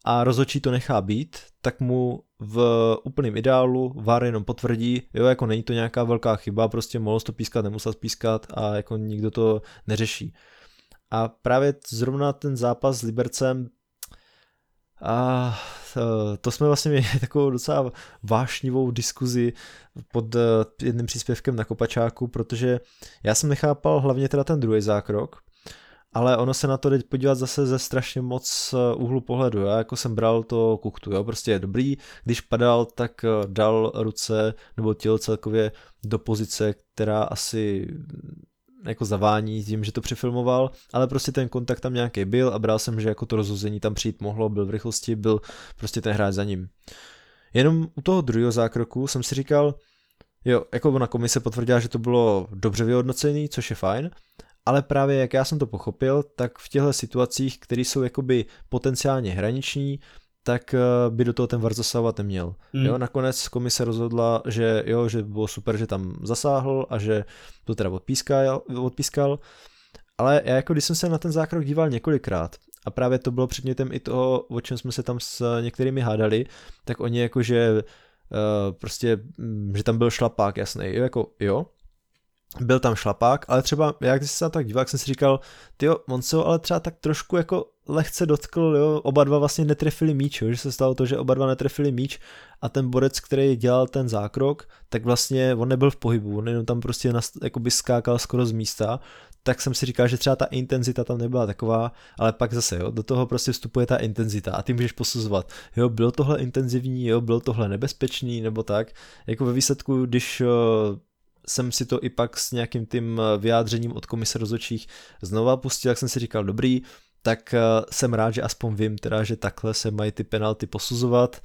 a rozhodčí to nechá být, tak mu v úplném ideálu VAR jenom potvrdí, jo, jako není to nějaká velká chyba, prostě mohl to pískat, nemusel pískat a jako nikdo to neřeší. A právě zrovna ten zápas s Libercem a eh, to jsme vlastně měli takovou docela vášnivou diskuzi pod eh, jedním příspěvkem na Kopačáku, protože já jsem nechápal hlavně teda ten druhý zákrok, ale ono se na to jde podívat zase ze strašně moc eh, úhlu pohledu. Já jako jsem bral to kuktu, jo, prostě je dobrý, když padal, tak dal ruce nebo tělo celkově do pozice, která asi jako zavání tím, že to přefilmoval, ale prostě ten kontakt tam nějaký byl a bral jsem, že jako to rozhození tam přijít mohlo, byl v rychlosti, byl prostě ten hráč za ním. Jenom u toho druhého zákroku jsem si říkal, jo, jako na komise potvrdila, že to bylo dobře vyhodnocený, což je fajn, ale právě jak já jsem to pochopil, tak v těchto situacích, které jsou jakoby potenciálně hraniční, tak eh, by do toho ten VAR zasahovat neměl. Hmm. Jo, nakonec komise rozhodla, že jo, že bylo super, že tam zasáhl a že to teda odpískal, odpískal. Ale já jako když jsem se na ten zákrok díval několikrát a právě to bylo předmětem i toho, o čem jsme se tam s některými hádali, tak oni jakože uh, prostě, mm, že tam byl šlapák, jasný, jo, jako jo, byl tam šlapák, ale třeba já když jsem se na tak díval, jak jsem si říkal, ty on se ale třeba tak trošku jako lehce dotkl, jo, oba dva vlastně netrefili míč, jo, že se stalo to, že oba dva netrefili míč a ten borec, který dělal ten zákrok, tak vlastně on nebyl v pohybu, on jenom tam prostě nast, jakoby skákal skoro z místa, tak jsem si říkal, že třeba ta intenzita tam nebyla taková, ale pak zase, jo, do toho prostě vstupuje ta intenzita a ty můžeš posuzovat, jo, bylo tohle intenzivní, jo, bylo tohle nebezpečný, nebo tak, jako ve výsledku, když jsem si to i pak s nějakým tím vyjádřením od komise rozhodčích znova pustil, jak jsem si říkal, dobrý, tak eh, jsem rád, že aspoň vím teda, že takhle se mají ty penalty posuzovat.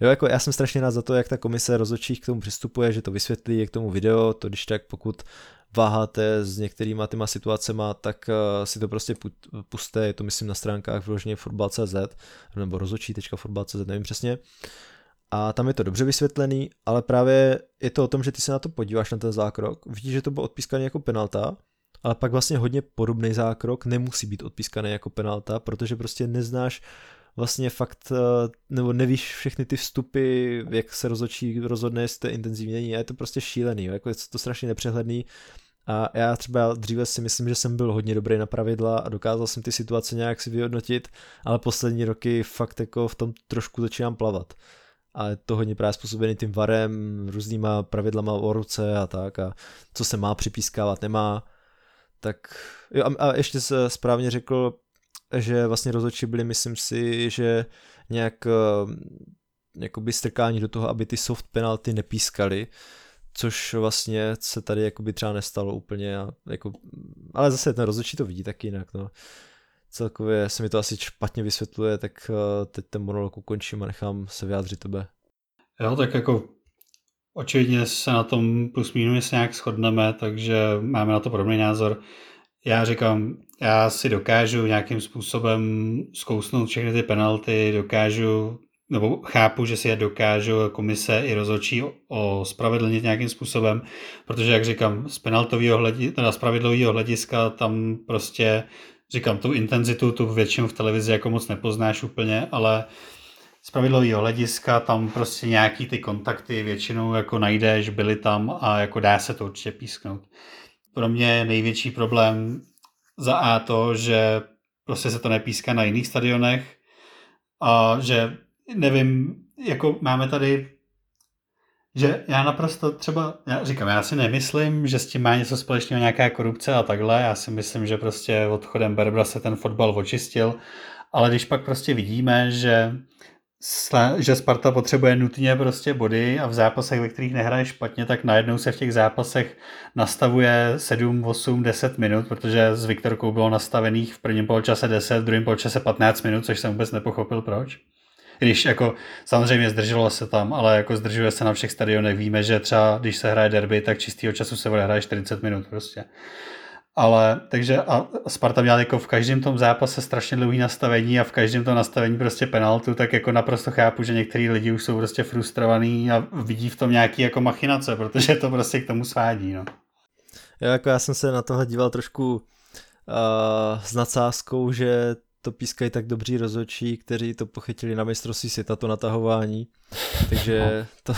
Jo, jako já jsem strašně rád za to, jak ta komise rozhodčích k tomu přistupuje, že to vysvětlí, je k tomu video, to když tak pokud váháte s některýma těma situacema, tak uh, si to prostě puste, je to myslím na stránkách vložně fotbal.cz nebo rozhodčí.fotbal.cz, nevím přesně. A tam je to dobře vysvětlený, ale právě je to o tom, že ty se na to podíváš na ten zákrok, vidíš, že to bylo odpískané jako penalta, ale pak vlastně hodně podobný zákrok nemusí být odpískaný jako penalta, protože prostě neznáš vlastně fakt, eh, nebo nevíš všechny ty vstupy, jak se rozhodčí rozhodne, jestli to je intenzivní není, a je to prostě šílený, jo? jako je to strašně nepřehledný a já třeba dříve si myslím, že jsem byl hodně dobrý na pravidla a dokázal jsem ty situace nějak si vyhodnotit, ale poslední roky fakt jako v tom trošku začínám plavat. A je to hodně právě způsobený tím varem, různýma pravidlama o ruce a tak a co se má připískávat, nemá tak jo, a, a ještě se správně řekl, že vlastně rozhodčí byli, myslím si, že nějak jakoby strkání do toho, aby ty soft penalty nepískaly, což vlastně se tady jakoby třeba nestalo úplně, a jako, ale zase ten rozhodčí to vidí tak jinak, no. Celkově se mi to asi špatně vysvětluje, tak eh, teď ten monolog ukončím a nechám se vyjádřit tebe.
Jo, tak jako Očividně se na tom plus minus nějak shodneme, takže máme na to podobný názor. Já říkám, já si dokážu nějakým způsobem zkousnout všechny ty penalty, dokážu, nebo chápu, že si je dokážu komise i rozhodčí ospravedlnit nějakým způsobem, protože, jak říkám, z penaltového hlediska, teda z pravidlového hlediska tam prostě, říkám, tu intenzitu, tu většinu v televizi jako moc nepoznáš úplně, ale z pravidlového hlediska tam prostě nějaký ty kontakty většinou jako najdeš, byly tam a jako dá se to určitě písknout. Pro mě největší problém za A to, že prostě se to nepíská na jiných stadionech a že nevím, jako máme tady že já naprosto třeba, já říkám, já si nemyslím, že s tím má něco společného nějaká korupce a takhle, já si myslím, že prostě odchodem Berbra se ten fotbal očistil, ale když pak prostě vidíme, že že Sparta potřebuje nutně prostě body a v zápasech, ve kterých nehraje špatně, tak najednou se v těch zápasech nastavuje 7, 8, 10 minut, protože s Viktorkou bylo nastavených v prvním poločase 10, v druhém poločase 15 minut, což jsem vůbec nepochopil proč. Když jako samozřejmě zdrželo se tam, ale jako zdržuje se na všech stadionech. Víme, že třeba když se hraje derby, tak čistého času se odehraje 40 minut prostě. Ale takže a Sparta měla jako v každém tom zápase strašně dlouhý nastavení a v každém tom nastavení prostě penaltu, tak jako naprosto chápu, že některý lidi už jsou prostě frustrovaný a vidí v tom nějaký jako machinace, protože to prostě k tomu svádí, no.
Jo, jako já jsem se na tohle díval trošku uh, s nadsázkou, že to pískají tak dobří rozhodčí, kteří to pochytili na mistrovství světa, to natahování. Takže to,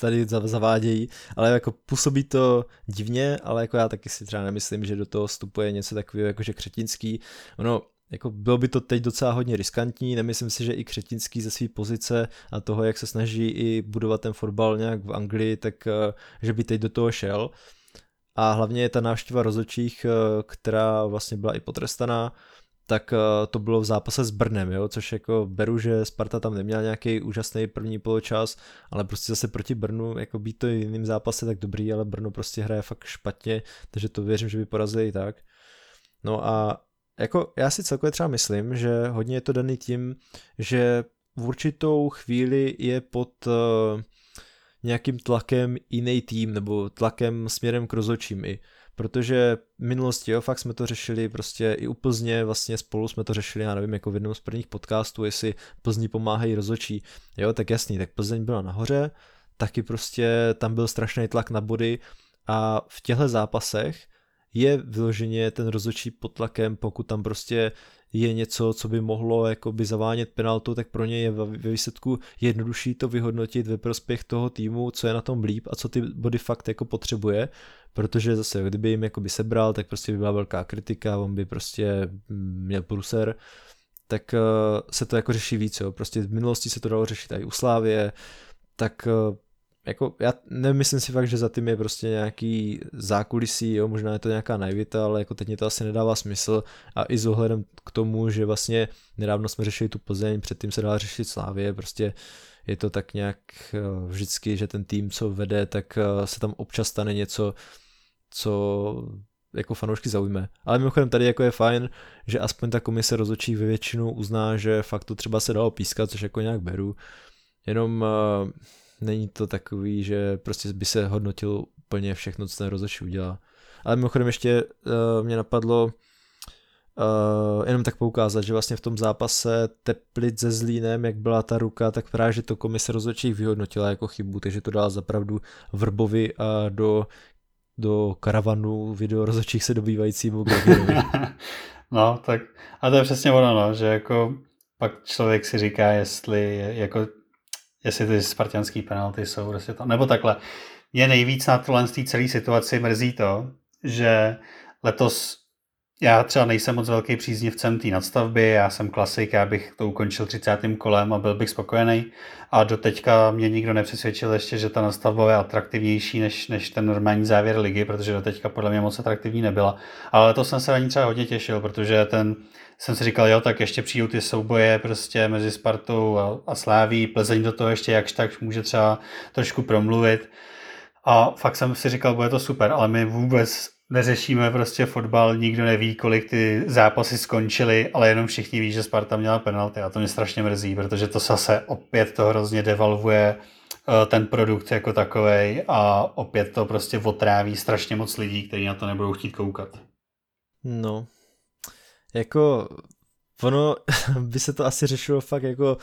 tady zavádějí, ale jako působí to divně, ale jako já taky si třeba nemyslím, že do toho vstupuje něco takového jako že křetinský. Ono, jako bylo by to teď docela hodně riskantní, nemyslím si, že i Křetinský ze své pozice a toho, jak se snaží i budovat ten fotbal nějak v Anglii, tak eh, že by teď do toho šel. A hlavně je ta návštěva rozočích, eh, která vlastně byla i potrestaná, tak eh, to bylo v zápase s Brnem, jo, což jako beru, že Sparta tam neměla nějaký úžasný první poločas, ale prostě zase proti Brnu, jako být to jiným zápase tak dobrý, ale Brno prostě hraje fakt špatně, takže to věřím, že by porazili i tak. No a jako já si celkově třeba myslím, že hodně je to daný tím, že v určitou chvíli je pod uh, nějakým tlakem jiný tým nebo tlakem směrem k rozočím i. Protože v minulosti, jo, fakt jsme to řešili prostě i u Plzně, vlastně spolu jsme to řešili, já nevím, jako v jednom z prvních podcastů, jestli Plzni pomáhají rozočí, jo, tak jasný, tak Plzeň byla nahoře, taky prostě tam byl strašný tlak na body a v těchto zápasech je vyloženě ten rozočí pod tlakem, pokud tam prostě je něco, co by mohlo jakoby zavánět penaltu, tak pro ně je ve výsledku jednodušší to vyhodnotit ve prospěch toho týmu, co je na tom líp a co ty body fakt jako potřebuje, protože zase, kdyby jim jakoby sebral, tak prostě by byla velká kritika, on by prostě měl pruser, tak uh, se to jako řeší víc, jo. prostě v minulosti se to dalo řešit i u Slávě, tak uh, jako já nemyslím si fakt, že za tím je prostě nějaký zákulisí, jo, možná je to nějaká naivita, ale jako teď mě to asi nedává smysl a i s ohledem k tomu, že vlastně nedávno jsme řešili tu Plzeň, předtím se dala řešit Slávě, prostě je to tak nějak eh, vždycky, že ten tým, co vede, tak eh, se tam občas stane něco, co jako fanoušky zaujme. Ale mimochodem tady jako je fajn, že aspoň ta komise rozhodčí ve většinu uzná, že fakt to třeba se dalo pískat, což jako nějak beru. Jenom uh, není to takový, že prostě by se hodnotilo úplně všechno, co ten rozhodčí udělá. Ale mimochodem ještě uh, mě napadlo uh, jenom tak poukázat, že vlastně v tom zápase Teplit se Zlínem, jak byla ta ruka, tak právě, že to komise rozhodčích vyhodnotila jako chybu, takže to dala zapravdu Vrbovi a do, do karavanu video rozhodčích se dobývajícímu
No, tak a to je přesně ono, no, že jako pak člověk si říká, jestli jako jestli ty spartianský penalty jsou prostě to, nebo takhle. Mě nejvíc na tohle celé situaci mrzí to, že letos já třeba nejsem moc velký příznivcem té nadstavby, já jsem klasik, já bych to ukončil 30. kolem a byl bych spokojený. A do teďka mě nikdo nepřesvědčil ještě, že ta nadstavba je atraktivnější než, než ten normální závěr ligy, protože do teďka podle mě moc atraktivní nebyla. Ale to jsem se na ní třeba hodně těšil, protože ten, jsem si říkal, jo, tak ještě přijdou ty souboje prostě mezi Spartou a, a Sláví, Plzeň do toho ještě jakž tak může třeba trošku promluvit. A fakt jsem si říkal, bude to super, ale my vůbec neřešíme prostě fotbal, nikdo neví, kolik ty zápasy skončily, ale jenom všichni ví, že Sparta měla penalty a to mě strašně mrzí, protože to zase opět to hrozně devalvuje eh, ten produkt jako takový a opět to prostě otráví strašně moc lidí, kteří na to nebudou chtít koukat.
No, jako ono by se to asi řešilo fakt jako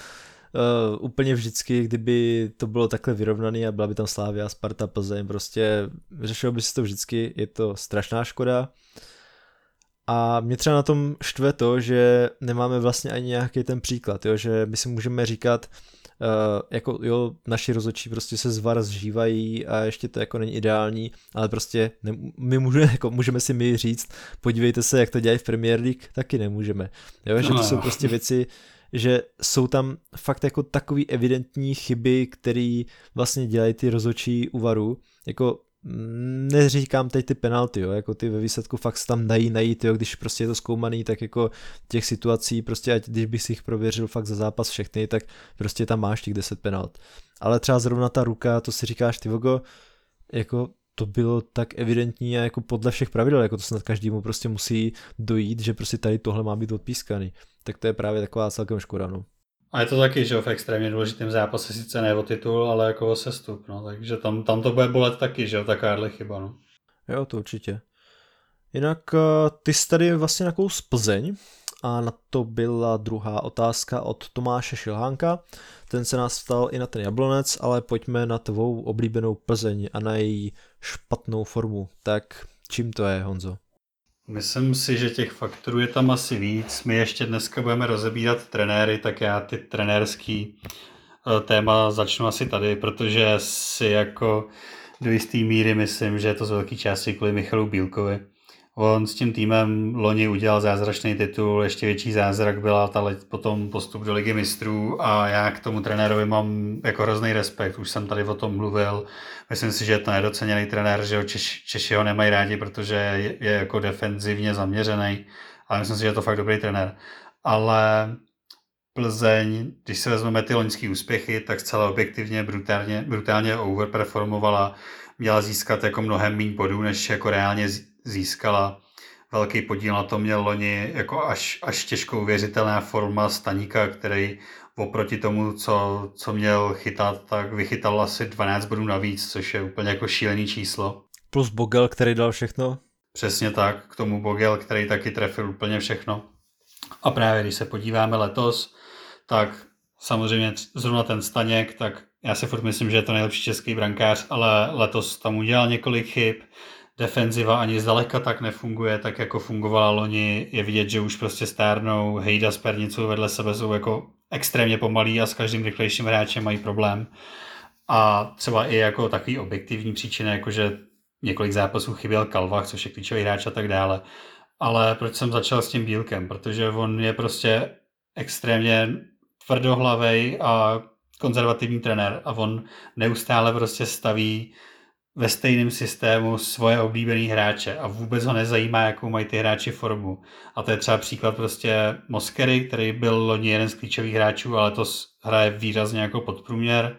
uh, úplně vždycky, kdyby to bylo takhle vyrovnaný a byla by tam Slávia, Sparta, Plzeň, prostě řešilo by se to vždycky, je to strašná škoda. A mě třeba na tom štve to, že nemáme vlastně ani nějaký ten příklad, jo? že my si můžeme říkat, Uh, jako jo, naši rozočí prostě se zvar zžívají a ještě to jako není ideální, ale prostě ne, my můžeme, jako můžeme si my říct, podívejte se, jak to dělají v Premier League, taky nemůžeme. Jo, že to jsou prostě věci, že jsou tam fakt jako takový evidentní chyby, které vlastně dělají ty rozočí uvaru. Jako neříkám teď ty penalty, jo, jako ty ve výsledku fakt se tam dají najít, jo, když prostě je to zkoumaný, tak jako těch situací, prostě ať když bych si jich prověřil fakt za zápas všechny, tak prostě tam máš těch 10 penalt. Ale třeba zrovna ta ruka, to si říkáš, ty vogo, jako to bylo tak evidentní a jako podle všech pravidel, jako to snad každému prostě musí dojít, že prostě tady tohle má být odpískaný. Tak to je právě taková celkem škoda, no.
A je to taky, že v extrémně důležitým zápase sice ne o titul, ale jako o sestup, no. Takže tam, tam to bude bolet taky, že jo, takováhle chyba, no.
Jo, to určitě. Jinak eh, ty jsi tady vlastně z Plzeň a na to byla druhá otázka od Tomáše Šilhánka. Ten se nás ptal i na ten Jablonec, ale pojďme na tvou oblíbenou Plzeň a na její špatnou formu. Tak čím to je, Honzo?
Myslím si, že těch faktorů je tam asi víc. My ještě dneska budeme rozebírat trenéry, tak já ty trenérský eh, téma začnu asi tady, protože si jako do jisté míry myslím, že je to z velké části kvůli Michalu Bílkovi. On s tím týmem loni udělal zázračný titul, ještě větší zázrak byla ta let, potom postup do ligy mistrů a já k tomu trenérovi mám jako hrozný respekt, už jsem tady o tom mluvil. Myslím si, že je to nedoceněný trenér, že ho Češi, Češi ho nemají rádi, protože je, je jako defenzivně zaměřený, ale myslím si, že je to fakt dobrý trenér. Ale Plzeň, když se vezmeme ty loňské úspěchy, tak zcela objektivně brutálně, brutálně overperformovala, měla získat jako mnohem méně bodů, než jako reálně získala. Velký podíl na to měl loni jako až, až těžko uvěřitelná forma Staníka, který oproti tomu, co, co měl chytat, tak vychytal asi 12 bodů navíc, což je úplně jako šílený číslo.
Plus Bogel, který dal všechno.
Přesně tak, k tomu Bogel, který taky trefil úplně všechno. A právě když se podíváme letos, tak samozřejmě zrovna ten Staněk, tak já si furt myslím, že je to nejlepší český brankář, ale letos tam udělal několik chyb, defenziva ani zdaleka tak nefunguje, tak jako fungovala loni. Je vidět, že už prostě stárnou, Hejda s Pernicou vedle sebe jsou jako extrémně pomalí a s každým rychlejším hráčem mají problém. A třeba i jako takový objektivní příčiny, jako že několik zápasů chyběl Kalvach, což je klíčový hráč a tak dále. Ale proč jsem začal s tím Bílkem? Protože on je prostě extrémně tvrdohlavej a konzervativní trenér a on neustále prostě staví ve stejném systému svoje oblíbený hráče a vůbec ho nezajímá, jakou mají ty hráči formu. A to je třeba příklad prostě Moskery, který byl loni jeden z klíčových hráčů, ale to hraje výrazně jako podprůměr.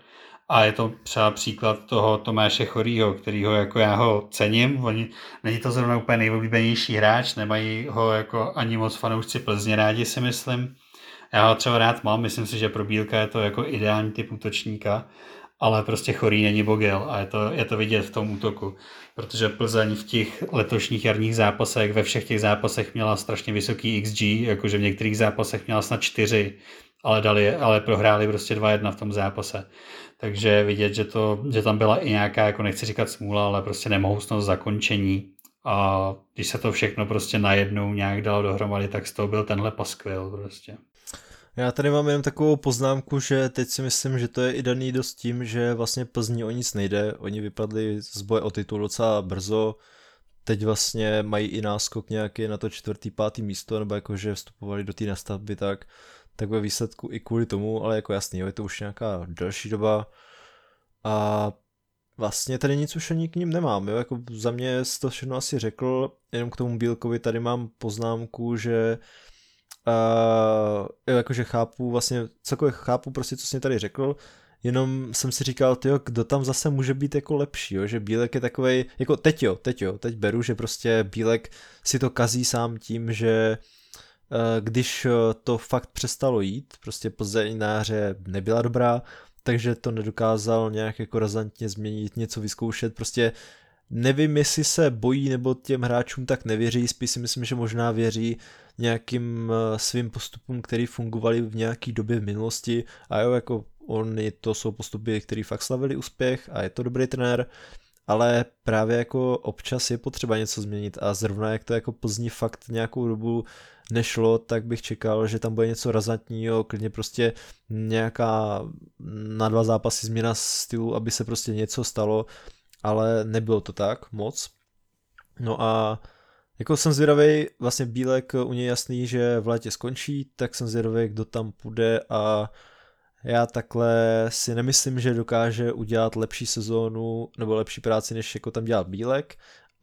A je to třeba příklad toho Tomáše Chorýho, kterýho jako já ho cením. Oni, není to zrovna úplně nejoblíbenější hráč, nemají ho jako ani moc fanoušci Plzně rádi, si myslím. Já ho třeba rád mám, myslím si, že pro Bílka je to jako ideální typ útočníka, ale prostě chorý není Bogel a je to, je to vidět v tom útoku, protože Plzeň v těch letošních jarních zápasech, ve všech těch zápasech měla strašně vysoký XG, jakože v některých zápasech měla snad 4, ale, dali, ale prohráli prostě 2-1 v tom zápase. Takže vidět, že, to, že tam byla i nějaká, jako nechci říkat smůla, ale prostě nemohoucnost zakončení. A když se to všechno prostě najednou nějak dalo dohromady, tak z toho byl tenhle paskvil prostě.
Já tady mám jen takovou poznámku, že teď si myslím, že to je i daný dost tím, že vlastně Plzni o nic nejde. Oni vypadli z boje o titul docela brzo. Teď vlastně mají i náskok nějaký na to čtvrtý, pátý místo, nebo jakože vstupovali do té nastavby, tak, tak ve výsledku i kvůli tomu, ale jako jasný, jo, je to už nějaká další doba. A vlastně tady nic už ani k ním nemám, jo, jako za mě to všechno asi řekl, jenom k tomu Bílkovi tady mám poznámku, že Uh, jo, jakože chápu, vlastně celkově chápu prostě, co jsi tady řekl, jenom jsem si říkal, tyjo, kdo tam zase může být jako lepší, jo? že Bílek je takovej, jako teď jo, teď jo, teď beru, že prostě Bílek si to kazí sám tím, že uh, když to fakt přestalo jít, prostě Plzeň na nebyla dobrá, takže to nedokázal nějak jako razantně změnit, něco vyzkoušet, prostě nevím, jestli se bojí nebo těm hráčům tak nevěří, spíš si myslím, že možná věří nějakým eh, svým postupům, které fungovaly v nějaký době v minulosti. A jo, jako on, to jsou postupy, které fakt slavili úspěch a je to dobrý trenér, ale právě jako občas je potřeba něco změnit. A zrovna jak to jako Plzni fakt nějakou dobu nešlo, tak bych čekal, že tam bude něco razantního, klidně prostě nějaká na dva zápasy změna stylu, aby se prostě něco stalo, ale nebylo to tak moc. No a jako jsem zvědavý, vlastně Bílek u něj jasný, že v létě skončí, tak jsem zvědavý, kdo tam půjde a já takhle si nemyslím, že dokáže udělat lepší sezónu nebo lepší práci, než jako tam dělal Bílek,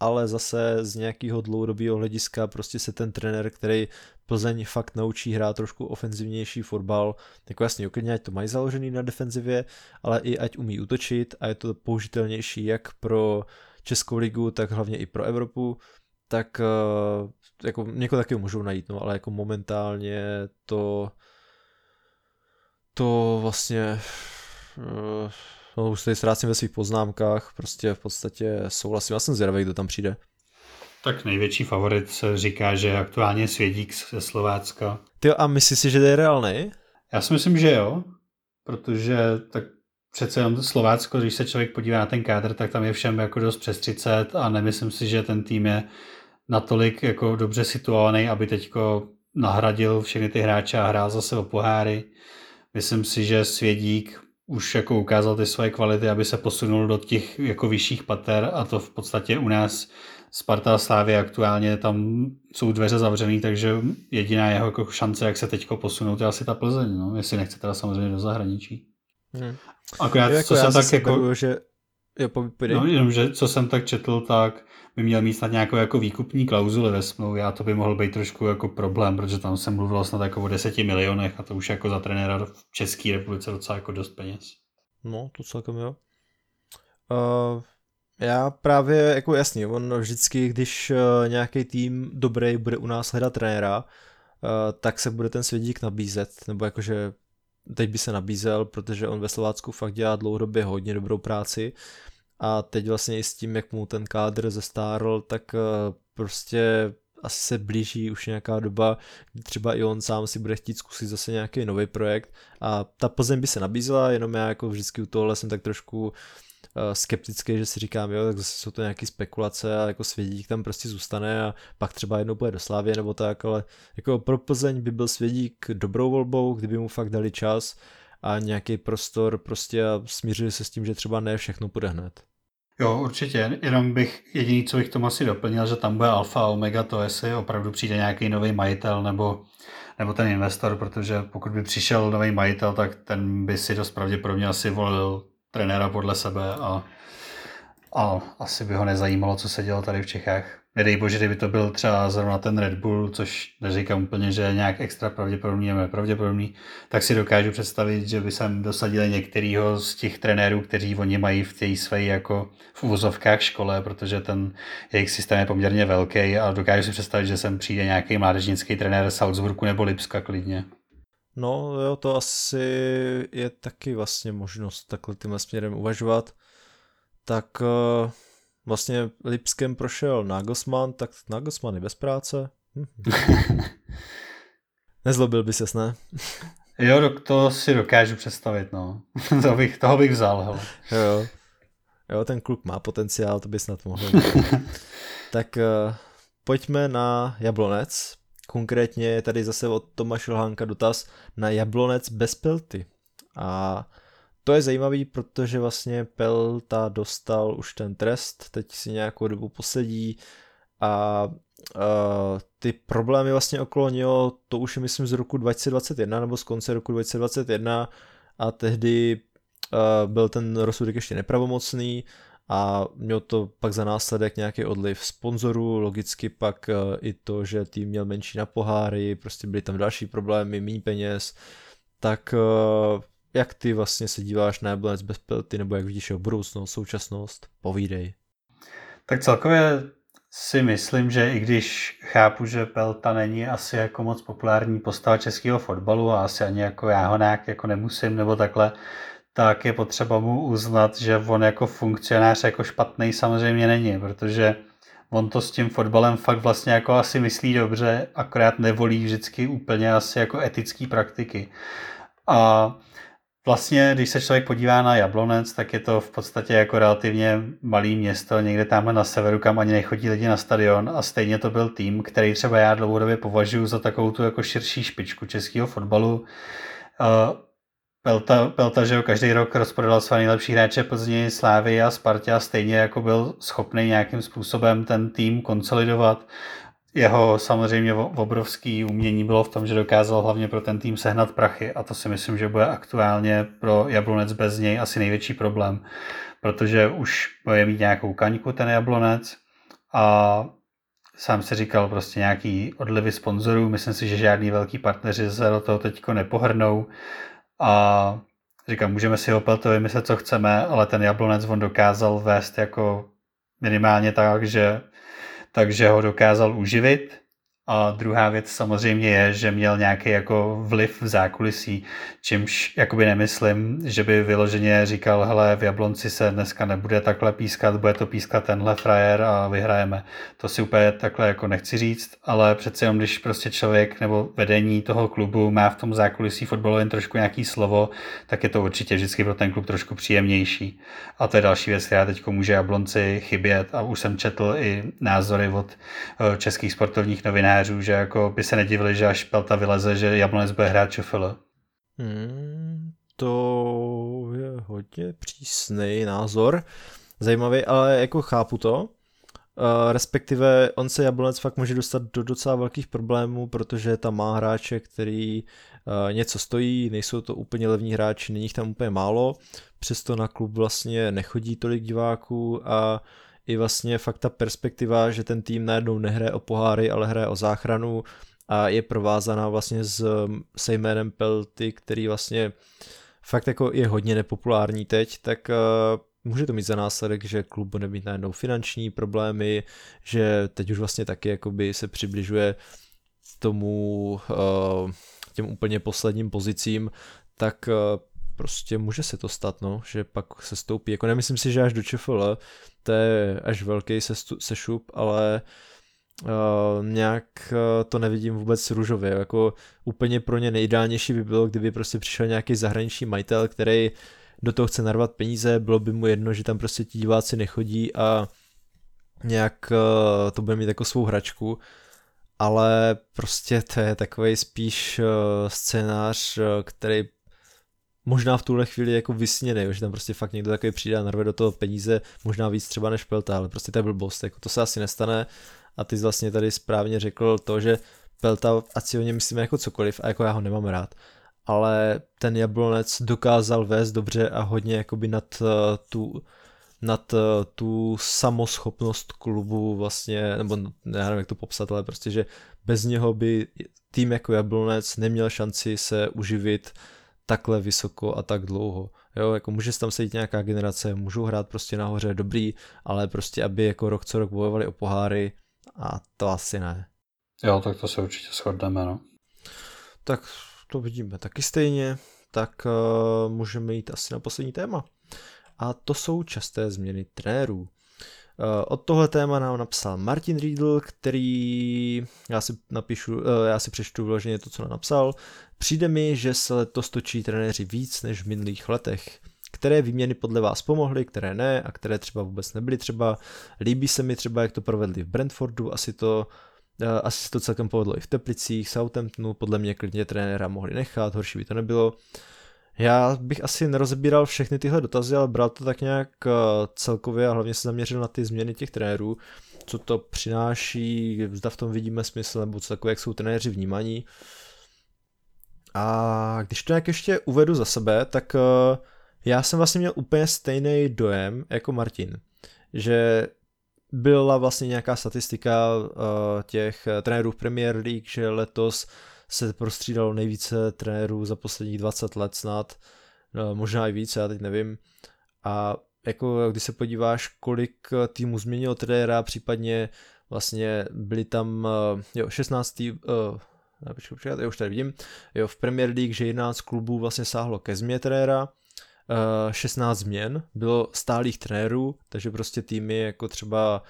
ale zase z nějakého dlouhodobého hlediska prostě se ten trenér, který Plzeň fakt naučí hrát trošku ofenzivnější fotbal, jako jasně, uklidně, ať to mají založený na defenzivě, ale i ať umí útočit a je to použitelnější jak pro Českou ligu, tak hlavně i pro Evropu, tak eh, jako někoho taky můžou najít, no, ale jako momentálně to to vlastně uh, no, už tady ztrácím ve svých poznámkách, prostě v podstatě souhlasím, já jsem zvědavý, kdo tam přijde.
Tak největší favorit se říká, že je aktuálně Svědík ze Slovácka.
Ty a myslíš si, že to je reálný?
Já si myslím, že jo, protože tak přece jenom Slovácko, když se člověk podívá na ten kádr, tak tam je všem jako dost přes 30 a nemyslím si, že ten tým je natolik jako dobře situovaný, aby teďko nahradil všechny ty hráče a hrál zase o poháry. Myslím si, že Svědík už jako ukázal ty svoje kvality, aby se posunul do těch jako vyšších pater a to v podstatě u nás Sparta a Slávy aktuálně tam jsou dveře zavřený, takže jediná jeho jako šance, jak se teďko posunout, je asi ta Plzeň, no, jestli nechce teda samozřejmě do zahraničí. Hmm. Akorát,
jako co jsem tak jako... Beru, že... Jo,
no, jenom, že co jsem tak četl, tak by měl mít snad nějakou jako výkupní klauzuli ve smlouvě a to by mohl být trošku jako problém, protože tam se mluvilo snad jako o deseti milionech a to už jako za trenéra v České republice docela jako dost peněz.
No, to celkem jo. Uh, já právě, jako jasně, on vždycky, když uh, nějaký tým dobrý bude u nás hledat trenéra, uh, tak se bude ten svědík nabízet, nebo jakože teď by se nabízel, protože on ve Slovácku fakt dělá dlouhodobě hodně dobrou práci. A teď vlastně i s tím, jak mu ten kádr zestárl, tak uh, prostě asi se blíží už nějaká doba, kdy třeba i on sám si bude chtít zkusit zase nějaký nový projekt. A ta Plzeň by se nabízela, jenom já jako vždycky u tohle jsem tak trošku Eh, skeptický, že si říkám, jo, tak zase jsou to nějaké spekulace a jako Svědík tam prostě zůstane a pak třeba jednou bude do Slávě nebo tak, ale jako pro Plzeň by byl Svědík dobrou volbou, kdyby mu fakt dali čas a nějaký prostor prostě a smířili se s tím, že třeba ne všechno půjde hned.
Jo, určitě. Jenom bych, jediný, co bych tomu asi doplnil, že tam bude alfa a omega, to jestli opravdu přijde nějaký nový majitel nebo, nebo ten investor, protože pokud by přišel nový majitel, tak ten by si dost pravděpodobně asi volil trenéra podle sebe a, a asi by ho nezajímalo, co se dělo tady v Čechách. Nedej bože, kdyby to byl třeba zrovna ten Red Bull, což neříkám úplně, že je nějak extra pravděpodobný nebo pravděpodobný, tak si dokážu představit, že by sem dosadili některýho z těch trenérů, kteří oni mají v té své jako v uvozovkách škole, protože ten jejich systém je poměrně velký a dokážu si představit, že sem přijde nějaký mládežnický trenér Salzburgu nebo Lipska klidně.
No jo, to asi je taky vlastně možnost takhle tímhle směrem uvažovat. Tak uh, vlastně Lipskem prošel Nagelsmann, tak Nagelsmann je bez práce. Hm. Nezlobil by ses, ne?
jo, to si dokážu představit, no. to bych, toho bych vzal, hele.
Jo. jo, ten kluk má potenciál, to by snad mohl. tak uh, pojďme na Jablonec, Konkrétně je tady zase od Tomáše Lhánka dotaz na jablonec bez pelty. A to je zajímavý, protože vlastně Pelta dostal už ten trest, teď si nějakou dobu posedí a uh, ty problémy vlastně okolo něho, to už je myslím z roku 2021 nebo z konce roku 2021 a tehdy uh, byl ten rozsudek ještě nepravomocný a měl to pak za následek nějaký odliv sponzorů, logicky pak eh, i to, že tým měl menší na poháry, prostě byly tam další problémy, méně peněz, tak eh, jak ty vlastně se díváš na Jablonec bez pelty, nebo jak vidíš jeho budoucnost, současnost? Povídej.
Tak celkově si myslím, že i když chápu, že Pelta není asi jako moc populární postava českého fotbalu a asi ani jako já ho nějak jako nemusím nebo takhle, tak je potřeba mu uznat, že on jako funkcionář jako špatný samozřejmě není, protože on to s tím fotbalem fakt vlastně jako asi myslí dobře, akorát nevolí vždycky úplně asi jako etické praktiky. A vlastně, když se člověk podívá na Jablonec, tak je to v podstatě jako relativně malý město, někde tam na severu, kam ani nechodí lidi na stadion a stejně to byl tým, který třeba já dlouhodobě považuji za takovou tu jako širší špičku českého fotbalu. Pelta, Pelta, že jo, každý rok rozprodal své nejlepší hráče Plzni, Slávy a Spartě a stejně jako byl schopný nějakým způsobem ten tým konsolidovat. Jeho samozřejmě obrovský umění bylo v tom, že dokázal hlavně pro ten tým sehnat prachy a to si myslím, že bude aktuálně pro Jablonec bez něj asi největší problém, protože už bude mít nějakou kaňku ten Jablonec a sám se říkal prostě nějaký odlivy sponzorů, myslím si, že žádný velký partneři se do toho teďko nepohrnou a říkám, můžeme si o Peltovi myslet, co chceme, ale ten Jablonec on dokázal vést jako minimálně tak, že takže ho dokázal uživit a druhá věc samozřejmě je, že měl nějaký jako vliv v zákulisí, čímž jakoby nemyslím, že by vyloženě říkal, hele, v Jablonci se dneska nebude takhle pískat, bude to pískat tenhle frajer a vyhrajeme. To si úplně takhle jako nechci říct, ale přece jenom, když prostě člověk nebo vedení toho klubu má v tom zákulisí fotbalovém trošku nějaký slovo, tak je to určitě vždycky pro ten klub trošku příjemnější. A to je další věc, která teď může Jablonci chybět a už jsem četl i názory od eh, českých sportovních novinářů, trenéřů, že jako by se nedivili, že až Pelta vyleze, že Jablonec bude hrát ČFL.
Hmm, to je hodně přísný názor. Zajímavý, ale jako chápu to. Uh, respektive on se Jablonec fakt může dostat do docela velkých problémů, protože tam má hráče, který uh, něco stojí, nejsou to úplně levní hráči, není jich tam úplně málo, přesto na klub vlastně nechodí tolik diváků a i vlastně fakt ta perspektiva, že ten tým najednou nehraje o poháry, ale hraje o záchranu a je provázaná vlastně s, se jménem Pelty, který vlastně fakt jako je hodně nepopulární teď, tak uh, může to mít za následek, že klub bude mít najednou finanční problémy, že teď už vlastně taky jakoby se přibližuje tomu uh, těm úplně posledním pozicím, tak uh, prostě může se to stát, no, že pak se stoupí. Jako nemyslím si, že až do ČFL, to je až velký sešup, ale uh, nějak uh, to nevidím vůbec růžově. Jako úplně pro ně nejideálnější by bylo, kdyby prostě přišel nějaký zahraniční majitel, který do toho chce narvat peníze, bylo by mu jedno, že tam prostě ti diváci nechodí a nějak uh, to bude mít jako svou hračku, ale prostě to je takový spíš scénář, který možná v tuhle chvíli jako vysněný, že tam prostě fakt někdo takový přijde a narve do toho peníze, možná víc třeba než Pelta, ale prostě to je blbost, jako to se asi nestane. A ty jsi vlastně tady správně řekl to, že Pelta, ať si o něm myslíme jako cokoliv a jako já ho nemám rád, ale ten Jablonec dokázal vést dobře a hodně jakoby nad uh, tu nad uh, tu samoschopnost klubu vlastně, nebo já nevím, jak to popsat, ale prostě, že bez něho by tým jako Jablonec neměl šanci se uživit takhle vysoko a tak dlouho. Jo, jako může tam sejít nějaká generace, můžou hrát prostě nahoře dobrý, ale prostě aby jako rok co rok bojovali o poháry a to asi ne.
Jo, tak to se určitě shodneme, no.
Tak to vidíme taky stejně, tak uh, můžeme jít asi na poslední téma. A to jsou časté změny trenérů. Eh, od tohle téma nám napsal Martin Riedl, který, já si napíšu, eh, já si přečtu vloženě to, co nám napsal. Přijde mi, že se letos točí trenéři víc než v minulých letech. Které výměny podle vás pomohly, které ne a které třeba vůbec nebyly třeba. Líbí se mi třeba, jak to provedli v Brentfordu, asi to eh, asi se to celkem povedlo i v Teplicích, Southamptonu, podle mě klidně trenéra mohli nechat, horší by to nebylo. Já bych asi nerozebíral všechny tyhle dotazy, ale bral to tak nějak eh, celkově a hlavně se zaměřil na ty změny těch trenérů, co to přináší, zda v tom vidíme smysl, nebo takové, jak jsou trenéři vnímaní. A když to nějak ještě uvedu za sebe, tak eh, já jsem vlastně měl úplně stejný dojem jako Martin, že byla vlastně nějaká statistika eh, těch trenérů v Premier League, že letos se prostřídalo nejvíce trenérů za posledních 20 let snad, no, možná i více, já teď nevím. A jako když se podíváš, kolik týmů změnilo trenéra, případně vlastně byli tam, eh, jo, 16. Uh, ne, počkej, počkej, já už tady vidím, jo, v Premier League, že 11 klubů vlastně sáhlo ke změně trenéra, 16 změn bylo stálých trenérů, takže prostě týmy jako třeba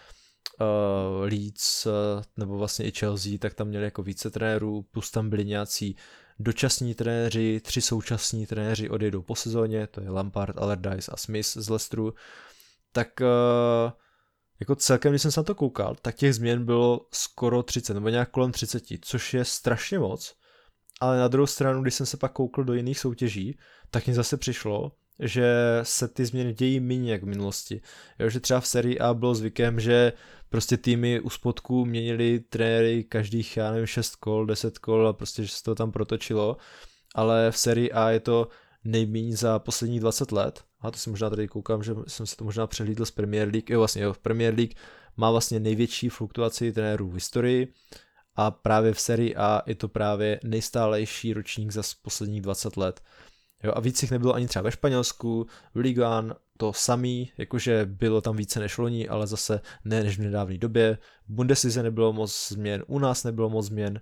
uh, Leeds uh, nebo vlastně i Chelsea, tak tam měli jako více trenérů, plus tam byli nějací dočasní trenéři, tři současní trenéři odejdou po sezóně, to je Lampard, Allardyce a Smith z Leicesteru, tak uh, jako celkem, když jsem se na to koukal, tak těch změn bylo skoro 30, nebo nějak kolem 30, což je strašně moc, ale na druhou stranu, když jsem se pak koukl do jiných soutěží, tak mi zase přišlo, že se ty změny dějí méně jak v minulosti. Jo, že třeba v sérii A bylo zvykem, že prostě týmy u spodku měnili trenéry každých, já nevím, 6 kol, 10 kol a prostě, že se to tam protočilo, ale v sérii A je to nejméně za posledních 20 let. A to si možná tady koukám, že jsem se to možná přehlídl z Premier League. Jo, vlastně jo, v Premier League má vlastně největší fluktuaci trenérů v historii a právě v sérii A je to právě nejstálejší ročník za posledních 20 let. Jo, a víc jich nebylo ani třeba ve Španělsku, v Ligán to samý, jakože bylo tam více než loni, ale zase ne než v nedávné době. V Bundeslize nebylo moc změn, u nás nebylo moc změn.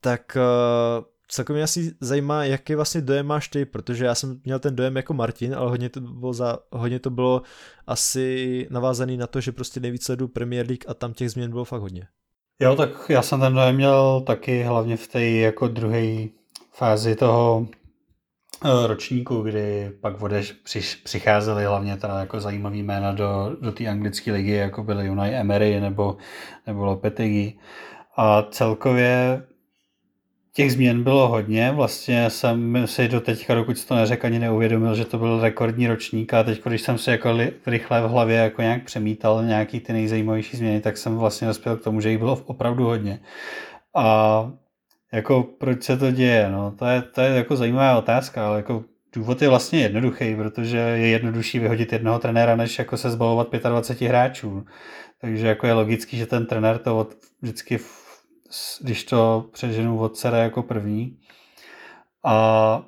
Tak uh, celkově mě asi zajímá, jaký vlastně dojem máš ty, protože já jsem měl ten dojem jako Martin, ale hodně to bylo, za, hodně to bylo asi navázaný na to, že prostě nejvíc sledu Premier League a tam těch změn bylo fakt hodně.
Jo, tak já jsem ten dojem měl taky hlavně v té jako druhé fázi toho Eh, ročníku, kdy pak odeš, přiš, přicházely hlavně teda jako zajímavý jména do, do té anglické ligy, jako byly Unai Emery nebo, nebo Lopetegi. A celkově těch změn bylo hodně. Vlastně jsem si do teďka, dokud to neřekl, ani neuvědomil, že to byl rekordní ročník a teď, když jsem si jako li, rychle v hlavě jako nějak přemítal nějaký ty nejzajímavější změny, tak jsem vlastně dospěl k tomu, že jich bylo opravdu hodně. A jako proč se to děje? No, to je, to je jako zajímavá otázka, ale jako důvod je vlastně jednoduchý, protože je jednodušší vyhodit jednoho trenéra, než jako se zbavovat 25 hráčů. Takže jako je logický, že ten trenér to od, vždycky, když to přeženu od sere jako první. A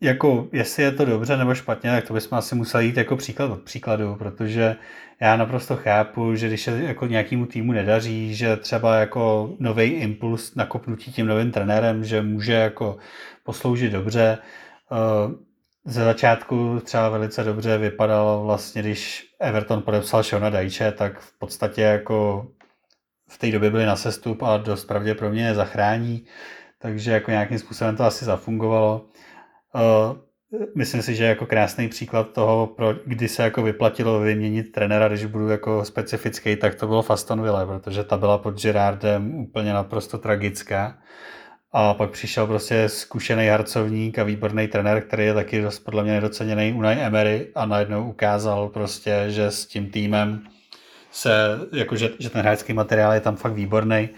jako jestli je to dobře nebo špatně, tak to bychom asi museli jít jako příklad od příkladu, protože já naprosto chápu, že když se jako nějakému týmu nedaří, že třeba jako nový impuls nakopnutí tím novým trenérem, že může jako posloužit dobře. Eh, ze začátku třeba velice dobře vypadalo vlastně, když Everton podepsal Shona Dajče, tak v podstatě jako v té době byli na sestup a dost pravděpodobně je zachrání, takže jako nějakým způsobem to asi zafungovalo. Uh, myslím si, že jako krásný příklad toho, pro, kdy se jako vyplatilo vyměnit trenéra, když budu jako specifický, tak to bylo Fastonville, protože ta byla pod Gerardem úplně naprosto tragická. A pak přišel prostě zkušený harcovník a výborný trenér, který je taky dost podle mě nedoceněný Unai Emery a najednou ukázal prostě, že s tím týmem se, jako že, že ten hráčský materiál je tam fakt výborný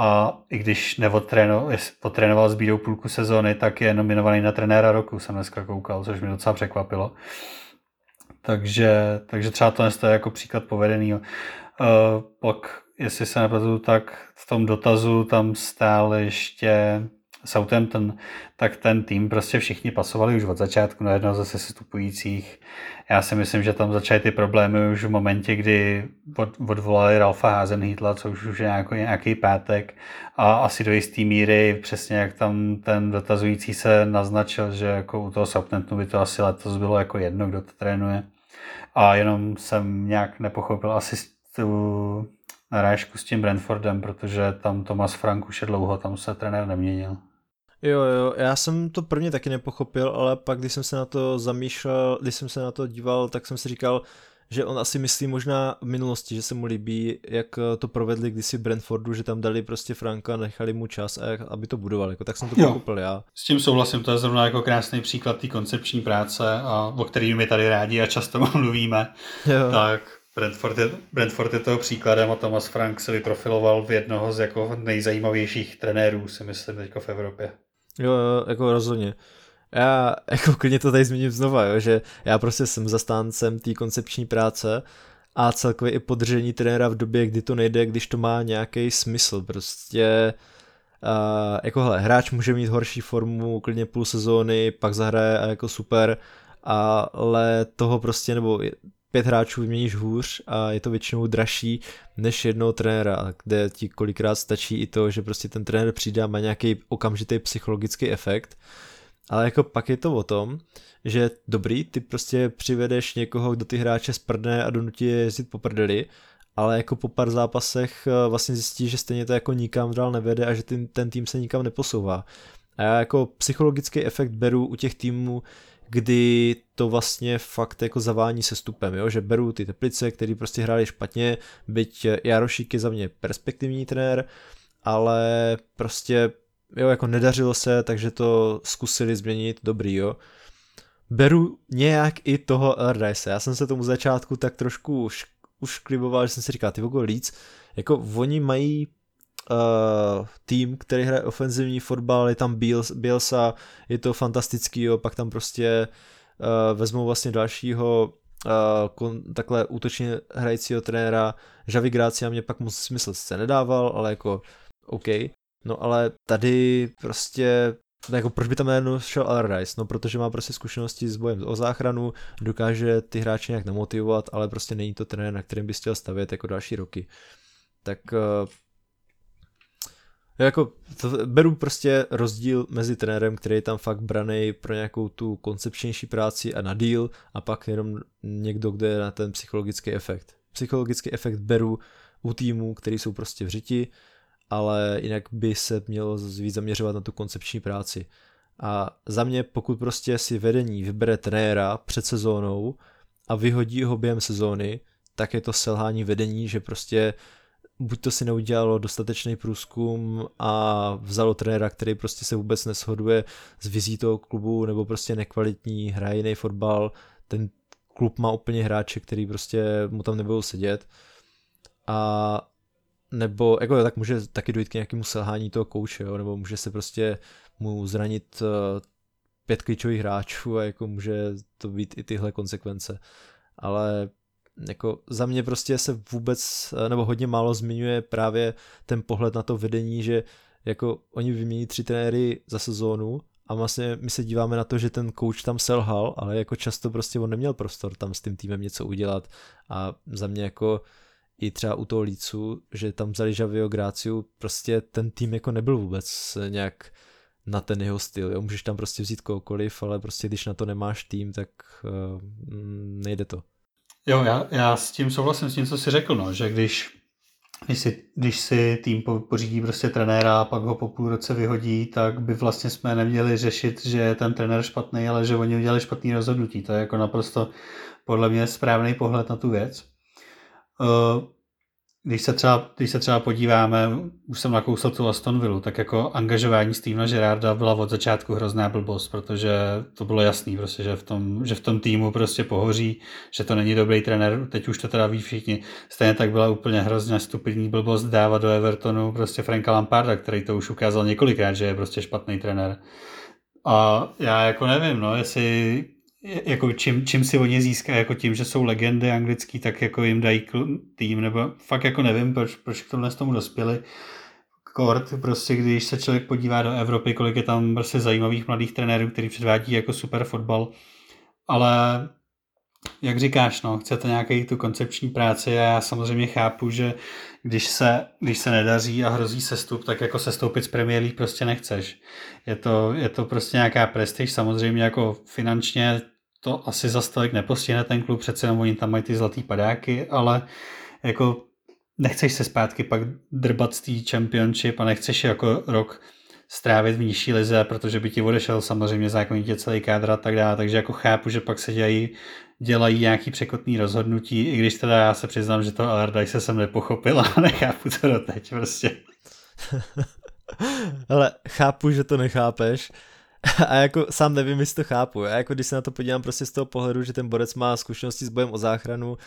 a i když neodtrénoval s bídou půlku sezóny, tak je nominovaný na trenéra roku, jsem dneska koukal, což mě docela překvapilo. Takže, takže třeba to je jako příklad povedený. Uh, pak, jestli se nepletu, tak v tom dotazu tam stál ještě Southampton, tak ten tým prostě všichni pasovali už od začátku na jednoho ze sestupujících. Já si myslím, že tam začaly ty problémy už v momentě, kdy od, odvolali Ralfa Hazenhýtla, což už je nějaký, nějaký pátek a asi do jisté míry, přesně jak tam ten dotazující se naznačil, že jako u toho Southamptonu by to asi letos bylo jako jedno, kdo to trénuje. A jenom jsem nějak nepochopil asi tu narážku s tím Brentfordem, protože tam Thomas Frank už je dlouho, tam se trenér neměnil.
Jo, jo, já jsem to prvně taky nepochopil, ale pak, když jsem se na to zamýšlel, když jsem se na to díval, tak jsem si říkal, že on asi myslí možná v minulosti, že se mu líbí, jak to provedli kdysi v Brentfordu, že tam dali prostě Franka, nechali mu čas, a jak, aby to budoval, jako, tak jsem to jo. pochopil já.
S tím souhlasím, to je zrovna jako krásný příklad té koncepční práce, a, o který my tady rádi a často mluvíme. Jo. Tak Brentford je, Brentford je toho příkladem a Thomas Frank se vyprofiloval v jednoho z jako nejzajímavějších trenérů, si myslím, teďko v Evropě.
Jo, jo, jako rozhodně. Já jako klidně to tady zmíním znova, jo, že já prostě jsem zastáncem té koncepční práce a celkově i podržení trenéra v době, kdy to nejde, když to má nějaký smysl. Prostě uh, jako hele, hráč může mít horší formu klidně půl sezóny, pak zahraje a jako super, ale toho prostě, nebo pět hráčů vyměníš hůř a je to většinou dražší než jednoho trenéra, kde ti kolikrát stačí i to, že prostě ten trenér přijde a má nějaký okamžitý psychologický efekt, ale jako pak je to o tom, že dobrý, ty prostě přivedeš někoho, kdo ty hráče sprdne a donutí je jezdit po prdeli, ale jako po pár zápasech eh, vlastně zjistí, že stejně to jako nikam dál nevede a že ten, ten tým se nikam neposouvá. A já jako psychologický efekt beru u těch týmů, kdy to vlastně fakt jako zavání se stupem, jo? že beru ty teplice, který prostě hráli špatně, byť Jarošík je za mě perspektivní trenér, ale prostě jo, jako nedařilo se, takže to zkusili změnit, dobrý, jo. Beru nějak i toho Allardyce, já jsem se tomu začátku tak trošku už, už kliboval, že jsem si říkal, ty vogo Leeds, jako oni mají uh, tým, který hraje ofenzivní fotbal, je tam Bielsa, je to fantastický, jo, pak tam prostě uh, vezmou vlastně dalšího uh, kon, takhle útočně hrajícího trenéra, Javi Gracia mě pak moc smysl se nedával, ale jako OK. No ale tady prostě no jako proč by tam najednou šel Allardyce? No protože má prostě zkušenosti s bojem o záchranu, dokáže ty hráče nějak namotivovat, ale prostě není to trenér, na kterém bys chtěl stavět jako další roky. Tak jako to beru prostě rozdíl mezi trenérem, který je tam fakt braný pro nějakou tu koncepčnější práci a na deal a pak jenom někdo, kdo je na ten psychologický efekt. Psychologický efekt beru u týmů, který jsou prostě v řiti, ale jinak by se mělo víc zaměřovat na tu koncepční práci. A za mě, pokud prostě si vedení vybere trenéra před sezónou a vyhodí ho během sezóny, tak je to selhání vedení, že prostě buď to si neudělalo dostatečný průzkum a vzalo trenéra, který prostě se vůbec neshoduje s vizí toho klubu, nebo prostě nekvalitní, hraje jiný fotbal, ten klub má úplně hráče, který prostě mu tam nebudou sedět. A nebo jako tak může taky dojít k nějakému selhání toho kouče, jo, nebo může se prostě mu zranit uh, pět klíčových hráčů a jako může to být i tyhle konsekvence. Ale jako za mě prostě se vůbec, nebo hodně málo zmiňuje právě ten pohled na to vedení, že jako oni vymění tři trenéry za sezónu a vlastně my se díváme na to, že ten coach tam selhal, ale jako často prostě on neměl prostor tam s tím týmem něco udělat a za mě jako i třeba u toho Lícu, že tam vzali Javio Gráciu, prostě ten tým jako nebyl vůbec nějak na ten jeho styl, jo? můžeš tam prostě vzít kohokoliv, ale prostě když na to nemáš tým, tak uh, nejde to.
Jo, já, já s tím souhlasím s tím, co jsi řekl, no, že když, když, si, když si tým pořídí prostě trenéra a pak ho po půl roce vyhodí, tak by vlastně jsme neměli řešit, že je ten trenér špatný, ale že oni udělali špatný rozhodnutí. To je jako naprosto podle mě správný pohled na tu věc. Uh, když se třeba, když se třeba podíváme, už jsem nakousl tu Aston Villa, tak jako angažování Stevena Gerarda byla od začátku hrozná blbost, protože to bylo jasný, prostě, že, v tom, že v tom týmu prostě pohoří, že to není dobrý trenér, teď už to teda ví všichni. Stejně tak byla úplně hrozně stupidní blbost dávat do Evertonu prostě Franka Lamparda, který to už ukázal několikrát, že je prostě špatný trenér. A já jako nevím, no, jestli jako čím, čím si oni získají, jako tím, že jsou legendy anglický, tak jako jim dají tým, nebo fakt jako nevím, proč, proč k tomhle tomu dospěli. Kort, prostě když se člověk podívá do Evropy, kolik je tam prostě zajímavých mladých trenérů, který předvádí jako super fotbal, ale jak říkáš, no, chcete nějaký tu koncepční práci a já samozřejmě chápu, že když se, když se nedaří a hrozí sestup, tak jako sestoupit z Premier League prostě nechceš. Je to, je to prostě nějaká prestiž, samozřejmě jako finančně to asi za stolik nepostihne ten klub, přece jenom oni tam mají ty zlatý padáky, ale jako nechceš se zpátky pak drbat z té championship a nechceš jako rok strávit v nižší lize, protože by ti odešel samozřejmě zákonitě celý kádr a tak dále, takže jako chápu, že pak se dělají, dělají nějaký překotný rozhodnutí, i když teda já se přiznám, že to Allardyce jsem nepochopil a nechápu to doteď prostě.
Ale chápu, že to nechápeš, a jako sám nevím, jestli to chápu. Já jako když se na to podívám prostě z toho pohledu, že ten borec má zkušenosti s bojem o záchranu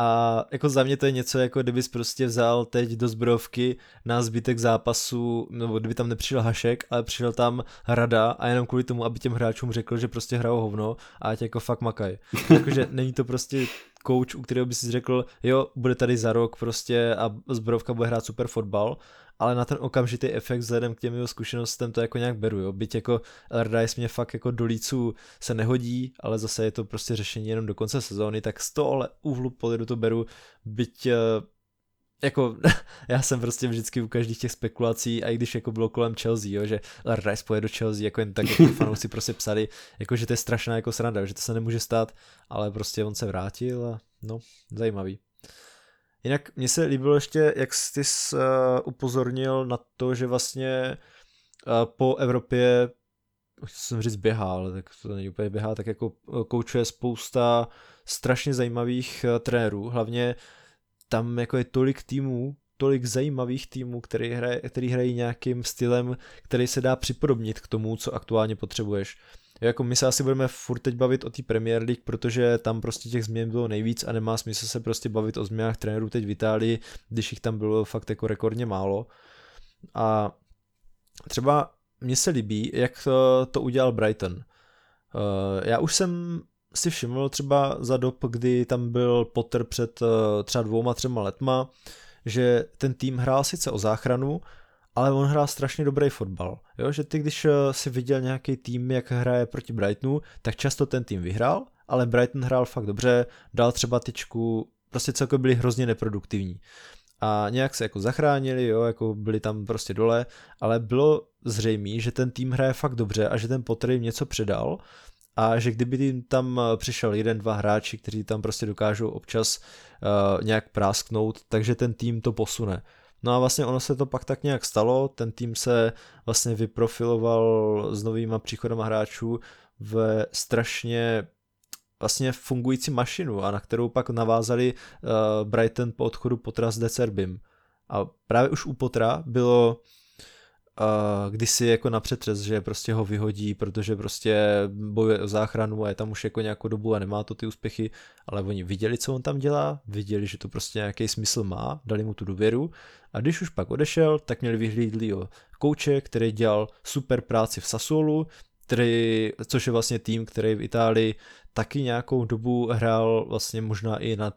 a jako za mě to je něco, jako kdybys prostě vzal teď do zbrojovky na zbytek zápasu, nebo kdyby tam nepřišel Hašek, ale přišel tam Rada a jenom kvůli tomu, aby těm hráčům řekl, že prostě hrajou hovno a ať jako fakt makaj. Jakože není to prostě coach, u kterého by si řekl, jo, bude tady za rok prostě a zbrojovka bude hrát super fotbal, ale na ten okamžitý efekt vzhledem k těm jeho zkušenostem to jako nějak beru, jo. Byť jako Allardyce mě fakt jako do líců se nehodí, ale zase je to prostě řešení jenom do konce sezóny, tak z tohohle úhlu pohledu to beru, byť eh, jako já jsem prostě vždycky u každých těch spekulací, a i když jako bylo kolem Chelsea, jo, že Rice poje do Chelsea, jako jen tak jako fanoušci prostě psali, jako že to je strašná jako sranda, že to se nemůže stát, ale prostě on se vrátil a no, zajímavý. Jinak mně se líbilo ještě, jak jsi uh, upozornil na to, že vlastně uh, po Evropě jsem říct běhá, ale tak to není úplně běhá, tak jako koučuje spousta strašně zajímavých trenérů, hlavně tam jako je tolik týmů, tolik zajímavých týmů, který, hraje, který hrají nějakým stylem, který se dá připodobnit k tomu, co aktuálně potřebuješ. Jako my se asi budeme furt teď bavit o té Premier League, protože tam prostě těch změn bylo nejvíc a nemá smysl se prostě bavit o změnách trenérů teď v Itálii, když jich tam bylo fakt jako rekordně málo. A třeba mně se líbí, jak to, to udělal Brighton. Uh, já už jsem si všiml třeba za dob, kdy tam byl Potter před uh, třeba dvouma, třema letma, že ten tým hrál sice o záchranu, ale on hrál strašně dobrý fotbal. Jo? Že ty, když eh, si viděl nějaký tým, jak hraje proti Brightonu, tak často ten tým vyhrál, ale Brighton hrál fakt dobře, dal třeba tyčku, prostě celkově byli hrozně neproduktivní. A nějak se jako zachránili, jo, jako byli tam prostě dole, ale bylo zřejmé, že ten tým hraje fakt dobře a že ten Potter jim něco předal a že kdyby jim tam eh, přišel jeden, dva hráči, kteří tam prostě dokážou občas uh, nějak prásknout, takže ten tým to posune. No a vlastně ono se to pak tak nějak stalo, ten tým se vlastně vyprofiloval s novýma příchodama hráčů v strašně vlastně fungující mašinu a na kterou pak navázali uh, Brighton po odchodu Potra s Decerbim. A právě už u Potra bylo uh, kdysi jako na přetřes, že prostě ho vyhodí, protože prostě bojuje o záchranu a je tam už jako nějakou dobu a nemá to ty úspěchy, ale oni viděli, co on tam dělá, viděli, že to prostě nějaký smysl má, dali mu tu důvěru a když už pak odešel, tak měli vyhlídlýho kouče, který dělal super práci v Sassuolu, který, což je vlastně tým, který v Itálii taky nějakou dobu hrál vlastně možná i nad,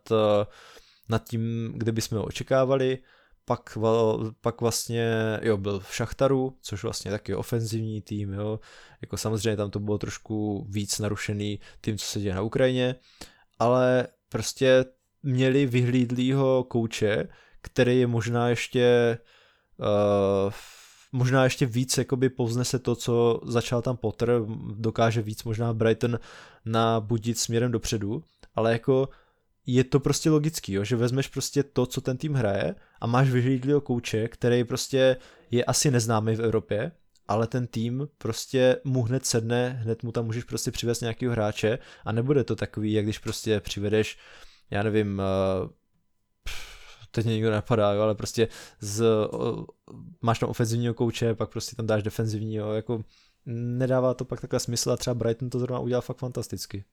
nad tím, kde bychom ho očekávali, pak, pak vlastně, jo, byl v Šachtaru, což vlastně taky ofenzivní tým, jo, jako samozřejmě tam to bylo trošku víc narušený tím, co se děje na Ukrajině, ale prostě měli vyhlídlýho kouče, který je možná ještě uh, možná ještě víc jakoby povznese to, co začal tam Potter, dokáže víc možná Brighton nabudit směrem dopředu, ale jako je to prostě logický, jo, že vezmeš prostě to, co ten tým hraje a máš vyhlídlýho kouče, který prostě je asi neznámý v Evropě, ale ten tým prostě mu hned sedne, hned mu tam můžeš prostě přivést nějakého hráče a nebude to takový, jak když prostě přivedeš, já nevím, uh, teď mě nikdo napadá, jo, ale prostě z, máš tam ofenzivního kouče, pak prostě tam dáš defenzivního, jako nedává to pak takhle smysl a třeba Brighton to zrovna udělal fakt fantasticky.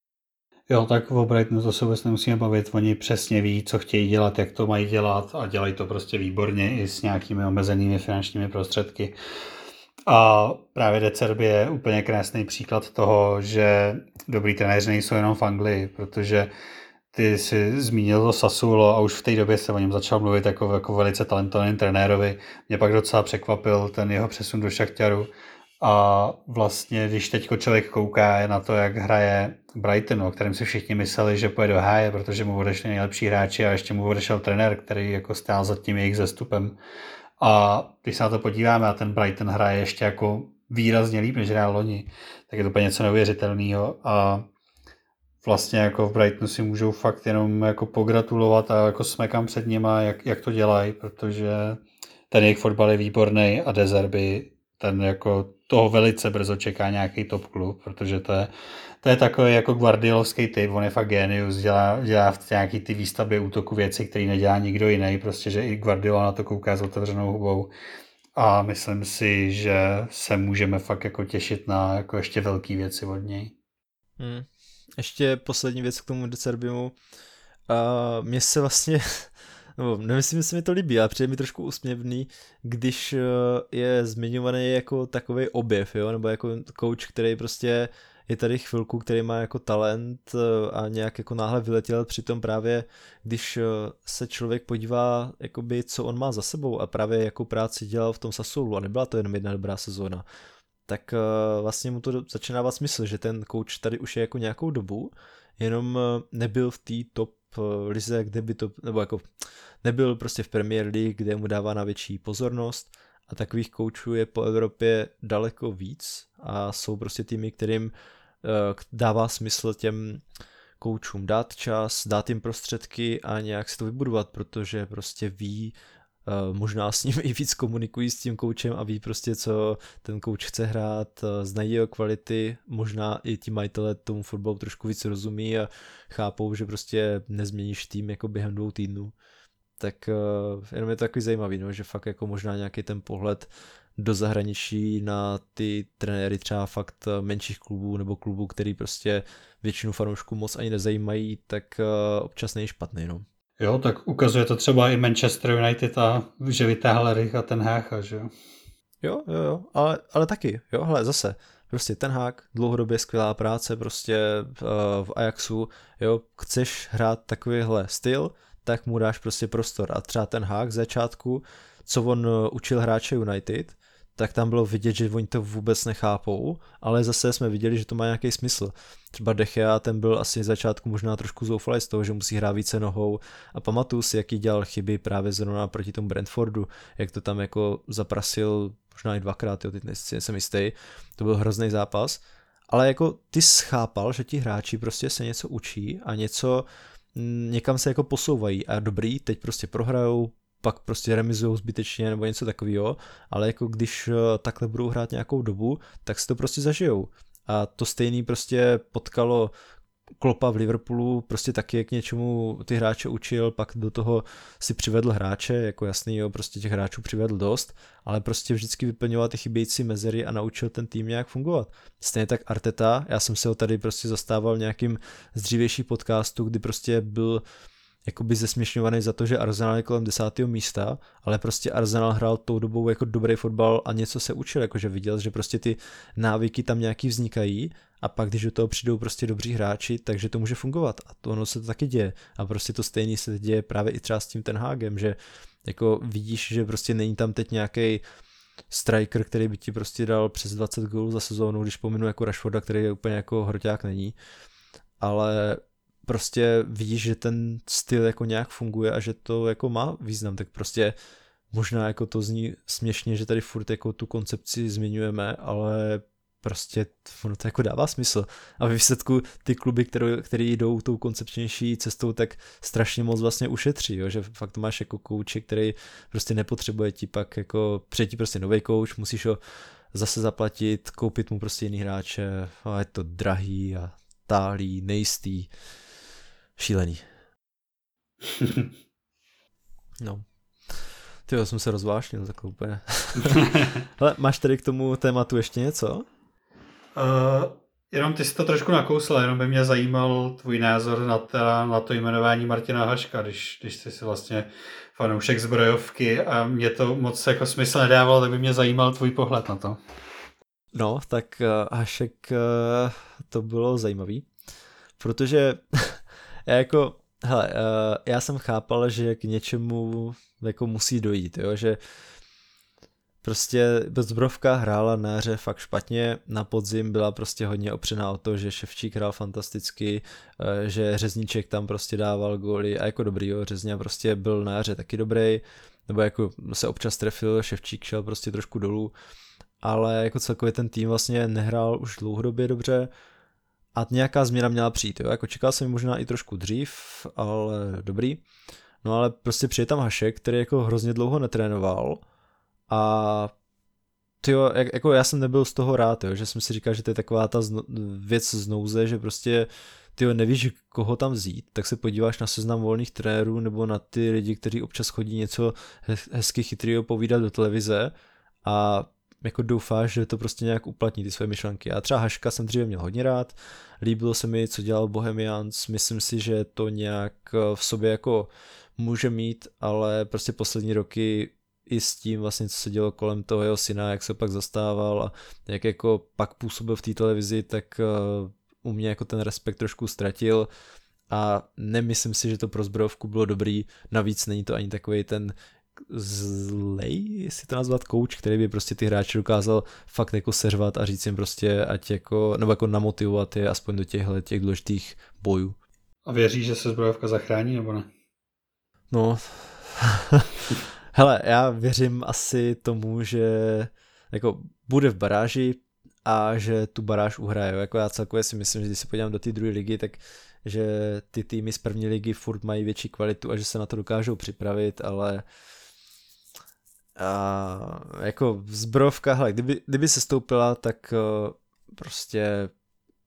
Jo, tak o Brightonu to se vůbec nemusíme bavit. Oni přesně ví, co chtějí dělat, jak to mají dělat a dělají to prostě výborně i s nějakými omezenými finančními prostředky. A právě Decerby je úplně krásný příklad toho, že dobrý trenéři nejsou jenom v Anglii, protože ty si zmínil to Sassuolo a už v té době se o něm začal mluvit jako, jako velice talentovaným trenérovi. Mě pak docela překvapil ten jeho přesun do Šachtaru a vlastně, když teď člověk kouká na to, jak hraje Brighton, o kterém si všichni mysleli, že pojede do háje, protože mu odešli nejlepší hráči a ještě mu odešel trenér, který jako stál za tím jejich zestupem. A když se na to podíváme a ten Brighton hraje ještě jako výrazně líp, než hrál loni, tak je to úplně něco neuvěřitelného a vlastně jako v Brightonu si můžou fakt jenom jako pogratulovat a jako smekám před nima, jak, jak to dělají, protože ten jejich fotbal je výborný a Dezerby ten jako toho velice brzo čeká nějaký top klub, protože to je, to je takový jako Guardiolovský typ, on je fakt genius, dělá, dělá v nějaký ty výstavbě útoku věci, které nedělá nikdo jiný, prostě, že i Guardiola na to kouká s otevřenou hubou a myslím si, že se můžeme fakt jako těšit na jako ještě velké věci od něj.
Hmm. Ještě poslední věc k tomu Decerbimu. Uh, mně se vlastně nebo nemyslím, že se mi to líbí, ale přijde mi trošku usměvný, když eh, je zmiňovaný jako takový objev, jo, nebo jako coach, který prostě je tady chvilku, který má jako talent eh, a nějak jako náhle vyletěl, přitom právě když eh, se člověk podívá, jakoby, co on má za sebou a právě jakou práci dělal v tom Sassuolu a nebyla to jenom jedna dobrá sezóna, tak vlastně mu to začíná dávat smysl, že ten coach tady už je jako nějakou dobu, jenom nebyl v té top lize, kde by to, nebo jako nebyl prostě v Premier League, kde mu dává na větší pozornost a takových koučů je po Evropě daleko víc a jsou prostě týmy, kterým uh, dává smysl těm koučům dát čas, dát jim prostředky a nějak si to vybudovat, protože prostě ví, možná s ním i víc komunikují s tím koučem a ví prostě, co ten kouč chce hrát, uh, znají jeho kvality, možná i ti majitele tomu fotbalu trošku víc rozumí a chápou, že prostě nezměníš tým jako během dvou týdnů tak uh, jenom je to takový zajímavý, no, že fakt jako možná nějaký ten pohled do zahraničí na ty trenéry třeba fakt eh, menších klubů nebo klubů, který prostě většinu fanoušků moc ani nezajímají, tak občas není špatný, no.
Jo, tak ukazuje to třeba i Manchester United a že vytáhl Rich a ten Hácha, že jo?
Jo, jo, jo, ale, ale taky, jo, hele, zase, prostě ten hák, dlouhodobě skvělá práce prostě uh, v Ajaxu, jo, chceš hrát takovýhle styl, tak mu dáš prostě prostor. A třeba ten hák z začátku, co on eh, učil hráče United, tak tam bylo vidět, že oni to vůbec nechápou, ale zase jsme viděli, že to má nějaký smysl. Třeba Dechea, ten byl asi začátku možná trošku zoufalý z toho, že musí hrát více nohou. A pamatuju si, jaký dělal chyby právě zrovna proti tomu Brentfordu, jak to tam jako zaprasil možná i dvakrát, jo, teď nejsem jistý, to byl hrozný zápas, ale jako ty schápal, že ti hráči prostě se něco učí a něco někam se jako posouvají. A dobrý, teď prostě prohrajou, pak prostě remizujou zbytečně nebo něco takového, ale jako když eh, takhle budou hrát nějakou dobu, tak si to prostě zažijou. A to stejný prostě potkalo Klopa v Liverpoolu prostě taky k něčemu ty hráče učil, pak do toho si přivedl hráče, jako jasný, jo, prostě těch hráčů přivedl dost, ale prostě vždycky vyplňoval ty chybějící mezery a naučil ten tým nějak fungovat. Stejně tak Arteta, já jsem se ho tady prostě zastával nějakým z dřívější podcastu, kdy prostě byl jakoby zesměšňovaný za to, že Arsenal je kolem desátého místa, ale prostě Arsenal hrál tou dobou jako dobrý fotbal a něco se učil, jakože viděl, že prostě ty návyky tam nějaký vznikají a pak když do toho přijdou prostě dobří hráči, takže to může fungovat. A to ono se to taky děje. A prostě to stejný se děje právě i třeba s tím ten Hágem, že jako vidíš, že prostě není tam teď nějaký striker, který by ti prostě dal přes 20 gólů za sezónu, když pominu jako Rashforda, který je úplně jako hroťák není, ale prostě vidíš, že ten styl jako nějak funguje a že to jako má význam, tak prostě možná jako to zní směšně, že tady furt jako tu koncepci zmiňujeme, ale prostě ono to jako dává smysl. A ve výsledku ty kluby, které, které jdou tou koncepčnější cestou, tak strašně moc vlastně ušetří, jo? že fakt máš jako kouče, který prostě nepotřebuje ti pak jako přijetí prostě nový kouč, musíš ho zase zaplatit, koupit mu prostě jiný hráče a je to drahý a tálý, nejistý šílený. no. Ty jsem se rozvášnil takhle úplně. Ale máš tady k tomu tématu ještě něco? Uh,
jenom ty jsi to trošku nakousl, jenom by mě zajímal tvůj názor na, ta, na to jmenování Martina Haška, když, když jsi si vlastně fanoušek zbrojovky a mě to moc jako smysl nedávalo, tak by mě zajímal tvůj pohled na to.
No, tak uh, Hašek uh, to bylo zajímavý, protože já jako, hele, uh, já jsem chápal, že k něčemu jako musí dojít, jo, že prostě Bezbrovka hrála na hře fakt špatně, na podzim byla prostě hodně opřená o to, že Ševčík hrál fantasticky, eh, že Řezníček tam prostě dával góly a jako dobrý, jo, Řezně prostě byl na hře taky dobrý, nebo jako se občas trefil, Ševčík šel prostě trošku dolů, ale jako celkově ten tým vlastně nehrál už dlouhodobě dobře, a nějaká změna měla přijít, jo? jako čekal jsem možná i trošku dřív, ale dobrý. No ale prostě přijde tam Hašek, který jako hrozně dlouho netrénoval a tyjo, jak, jako já jsem nebyl z toho rád, jo, že jsem si říkal, že to je taková ta zno, věc z nouze, že prostě ty nevíš, koho tam vzít, tak se podíváš na seznam volných trenérů nebo na ty lidi, kteří občas chodí něco hezky chytrýho povídat do televize a jako doufáš, že to prostě nějak uplatní ty své myšlenky. Já třeba Haška jsem dříve měl hodně rád, líbilo se mi, co dělal Bohemians, myslím si, že to nějak eh, v sobě jako může mít, ale prostě poslední roky i s tím vlastně, co se dělo kolem toho jeho syna, jak se pak zastával a jak jako pak působil v té televizi, tak eh, u mě jako ten respekt trošku ztratil a nemyslím si, že to pro zbrojovku bylo dobrý, navíc není to ani takový ten zlej, jestli to nazvat coach, který by prostě ty hráče dokázal fakt jako seřvat a říct jim prostě, ať jako, nebo jako namotivovat je aspoň do těchhle těch důležitých bojů.
A věříš, že se zbrojovka zachrání nebo ne?
No, hele, já věřím asi tomu, že jako bude v baráži a že tu baráž uhraje. Jako já celkově si myslím, že když se podívám do té druhé ligy, tak že ty týmy z první ligy furt mají větší kvalitu a že se na to dokážou připravit, ale a jako zbrojovka, hele, kdyby, kdyby se stoupila, tak uh, prostě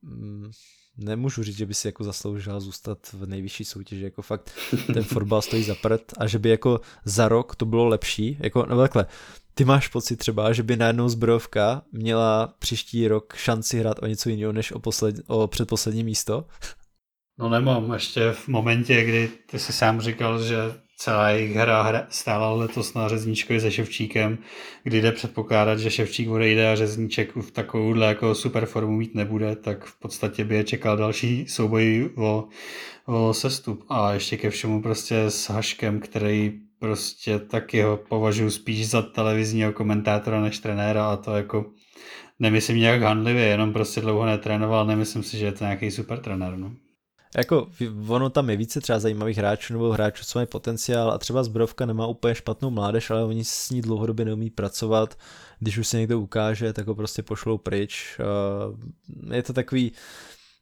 mm, nemůžu říct, že by si jako zasloužila zůstat v nejvyšší soutěži, jako fakt ten fotbal stojí za prd a že by jako za rok to bylo lepší, jako no takhle, ty máš pocit třeba, že by najednou zbrojovka měla příští rok šanci hrát o něco jiného než o, posled, o předposlední místo?
No nemám, ještě v momentě, kdy ty si sám říkal, že celá jejich hra, hra stála letos na Řezníčkovi se Ševčíkem, kdy jde předpokládat, že Ševčík odejde a Řezníček v takovouhle jako super formu mít nebude, tak v podstatě by je čekal další souboj o, o sestup. A ještě ke všemu prostě s Haškem, který prostě taky ho považuji spíš za televizního komentátora než trenéra a to jako nemyslím nějak handlivě, jenom prostě dlouho netrénoval, nemyslím si, že je to nějaký super trenér. No.
Jako ono tam je více třeba zajímavých hráčů nebo hráčů, co mají potenciál a třeba Zbrovka nemá úplně špatnou mládež, ale oni s ní dlouhodobě neumí pracovat. Když už se někdo ukáže, tak ho prostě pošlou pryč. Je to takový,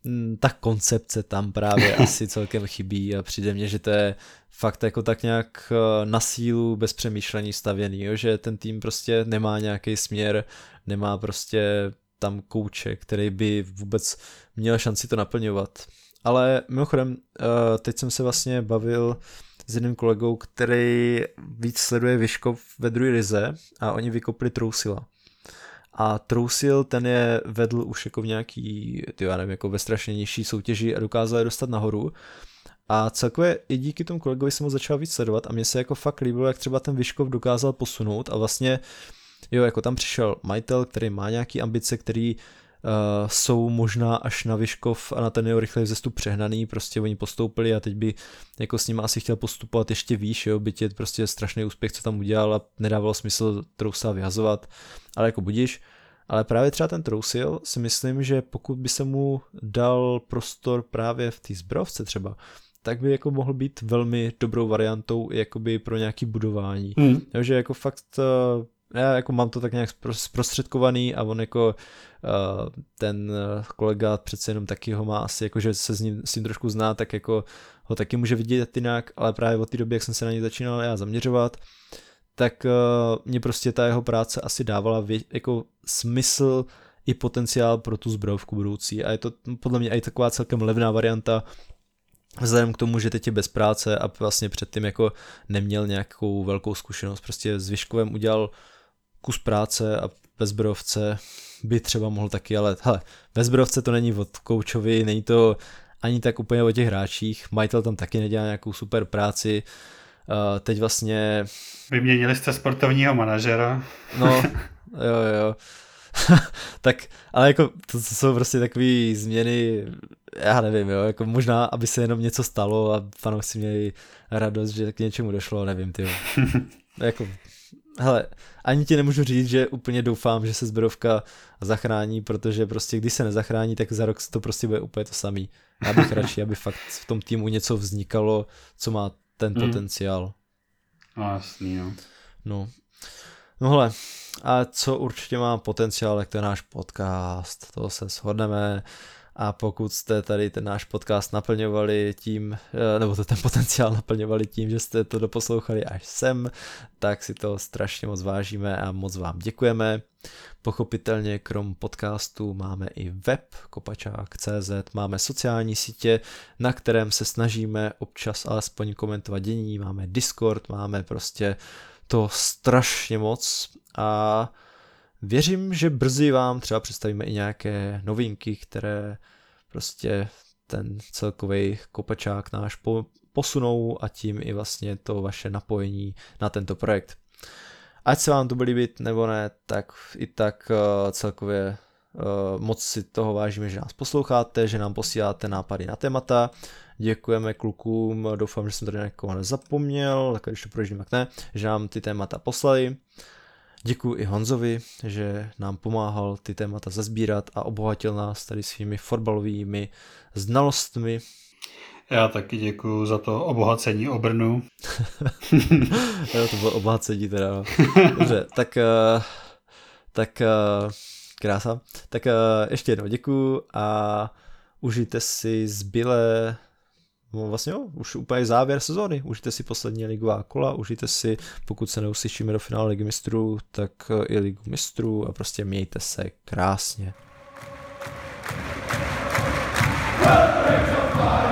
hm, ta koncepce tam právě asi celkem chybí a přijde mně, že to je fakt jako tak nějak eh, na sílu bez přemýšlení stavěný, jo? že ten tým prostě nemá nějaký směr, nemá prostě tam kouče, který by vůbec měl šanci to naplňovat ale mimochodem, uh, teď jsem se vlastně bavil s jedním kolegou, který víc sleduje Vyškov ve druhé lize a oni vykopli Trousila. A Trousil ten je vedl už jako v nějaký, ty já nevím, jako ve strašně nižší soutěži a dokázal je dostat nahoru. A celkově i díky tomu kolegovi jsem ho začal víc sledovat a mně se jako fakt líbilo, jak třeba ten Vyškov dokázal posunout a vlastně, jo, jako tam přišel majitel, který má nějaký ambice, který uh, jsou možná až na Vyškov a na ten jeho rychlej vzestup přehnaný, prostě oni postoupili a teď by jako s ním asi chtěl postupovat ještě výš, jo, byť je prostě strašný úspěch, co tam udělal a nedávalo smysl Trousa vyhazovat, ale jako budíš. Ale právě třeba ten Trousil si myslím, že pokud by se mu dal prostor právě v té zbrovce třeba, tak by jako mohl být velmi dobrou variantou jakoby pro nějaký budování. Mm. Takže jako fakt uh, já jako mám to tak nějak zprostředkovaný a on jako uh, ten kolega přece jenom taky ho má asi jako, že se s ním, s ním trošku zná, tak jako ho taky může vidět jinak, ale právě od té doby, jak jsem se na něj začínal já zaměřovat, tak uh, mě prostě ta jeho práce asi dávala vě, jako smysl i potenciál pro tu zbrojovku budoucí. A je to podle mě i taková celkem levná varianta, vzhledem k tomu, že teď je bez práce a vlastně předtím jako neměl nějakou velkou zkušenost, prostě s Vyškovem udělal kus práce a bezbrovce by třeba mohl taky, ale hele, bezbrovce to není od koučovi, není to ani tak úplně o těch hráčích, majitel tam taky nedělá nějakou super práci, teď vlastně...
Vyměnili jste sportovního manažera.
No, jo, jo. tak, ale jako to, to jsou prostě takové změny, já nevím, jo, jako možná, aby se jenom něco stalo a fanoušci měli radost, že k něčemu došlo, nevím, ty. jako hele, ani ti nemůžu říct, že úplně doufám, že se zbrovka zachrání, protože prostě když se nezachrání, tak za rok to prostě bude úplně to samý. Já bych radši, aby fakt v tom týmu něco vznikalo, co má ten mm. potenciál.
No, jasný, no.
No. No hele, a co určitě má potenciál, jak to je náš podcast, to se shodneme a pokud jste tady ten náš podcast naplňovali tím, eh, nebo to ten potenciál naplňovali tím, že jste to doposlouchali až sem, tak si to strašně moc vážíme a moc vám děkujeme. Pochopitelně krom podcastu máme i web kopačák.cz, máme sociální sítě, na kterém se snažíme občas alespoň komentovat dění, máme Discord, máme prostě to strašně moc. A Věřím, že brzy vám třeba představíme i nějaké novinky, které prostě ten celkový kopačák náš po, posunou a tím i vlastně to vaše napojení na tento projekt. Ať se vám to bude líbit nebo ne, tak i tak uh, celkově uh, moc si toho vážíme, že nás posloucháte, že nám posíláte nápady na témata. Děkujeme klukům, doufám, že jsem tady někoho nezapomněl, tak když to prožím, tak ne, že nám ty témata poslali. Děkuji i Honzovi, že nám pomáhal ty témata zazbírat a obohatil nás tady svými fotbalovými znalostmi.
Já taky děkuji za to obohacení obrnu.
jo, to bylo obohacení teda. Dobře, tak, eh, tak eh, krása. Tak eh, ještě jednou děkuji a užijte si zbylé No vlastně jo, už úplně závěr sezóny. Užijte si poslední ligová kola, užijte si, pokud se neuslyšíme do finále ligy mistrů, tak eh, i ligu mistrů a prostě mějte se krásně. Well,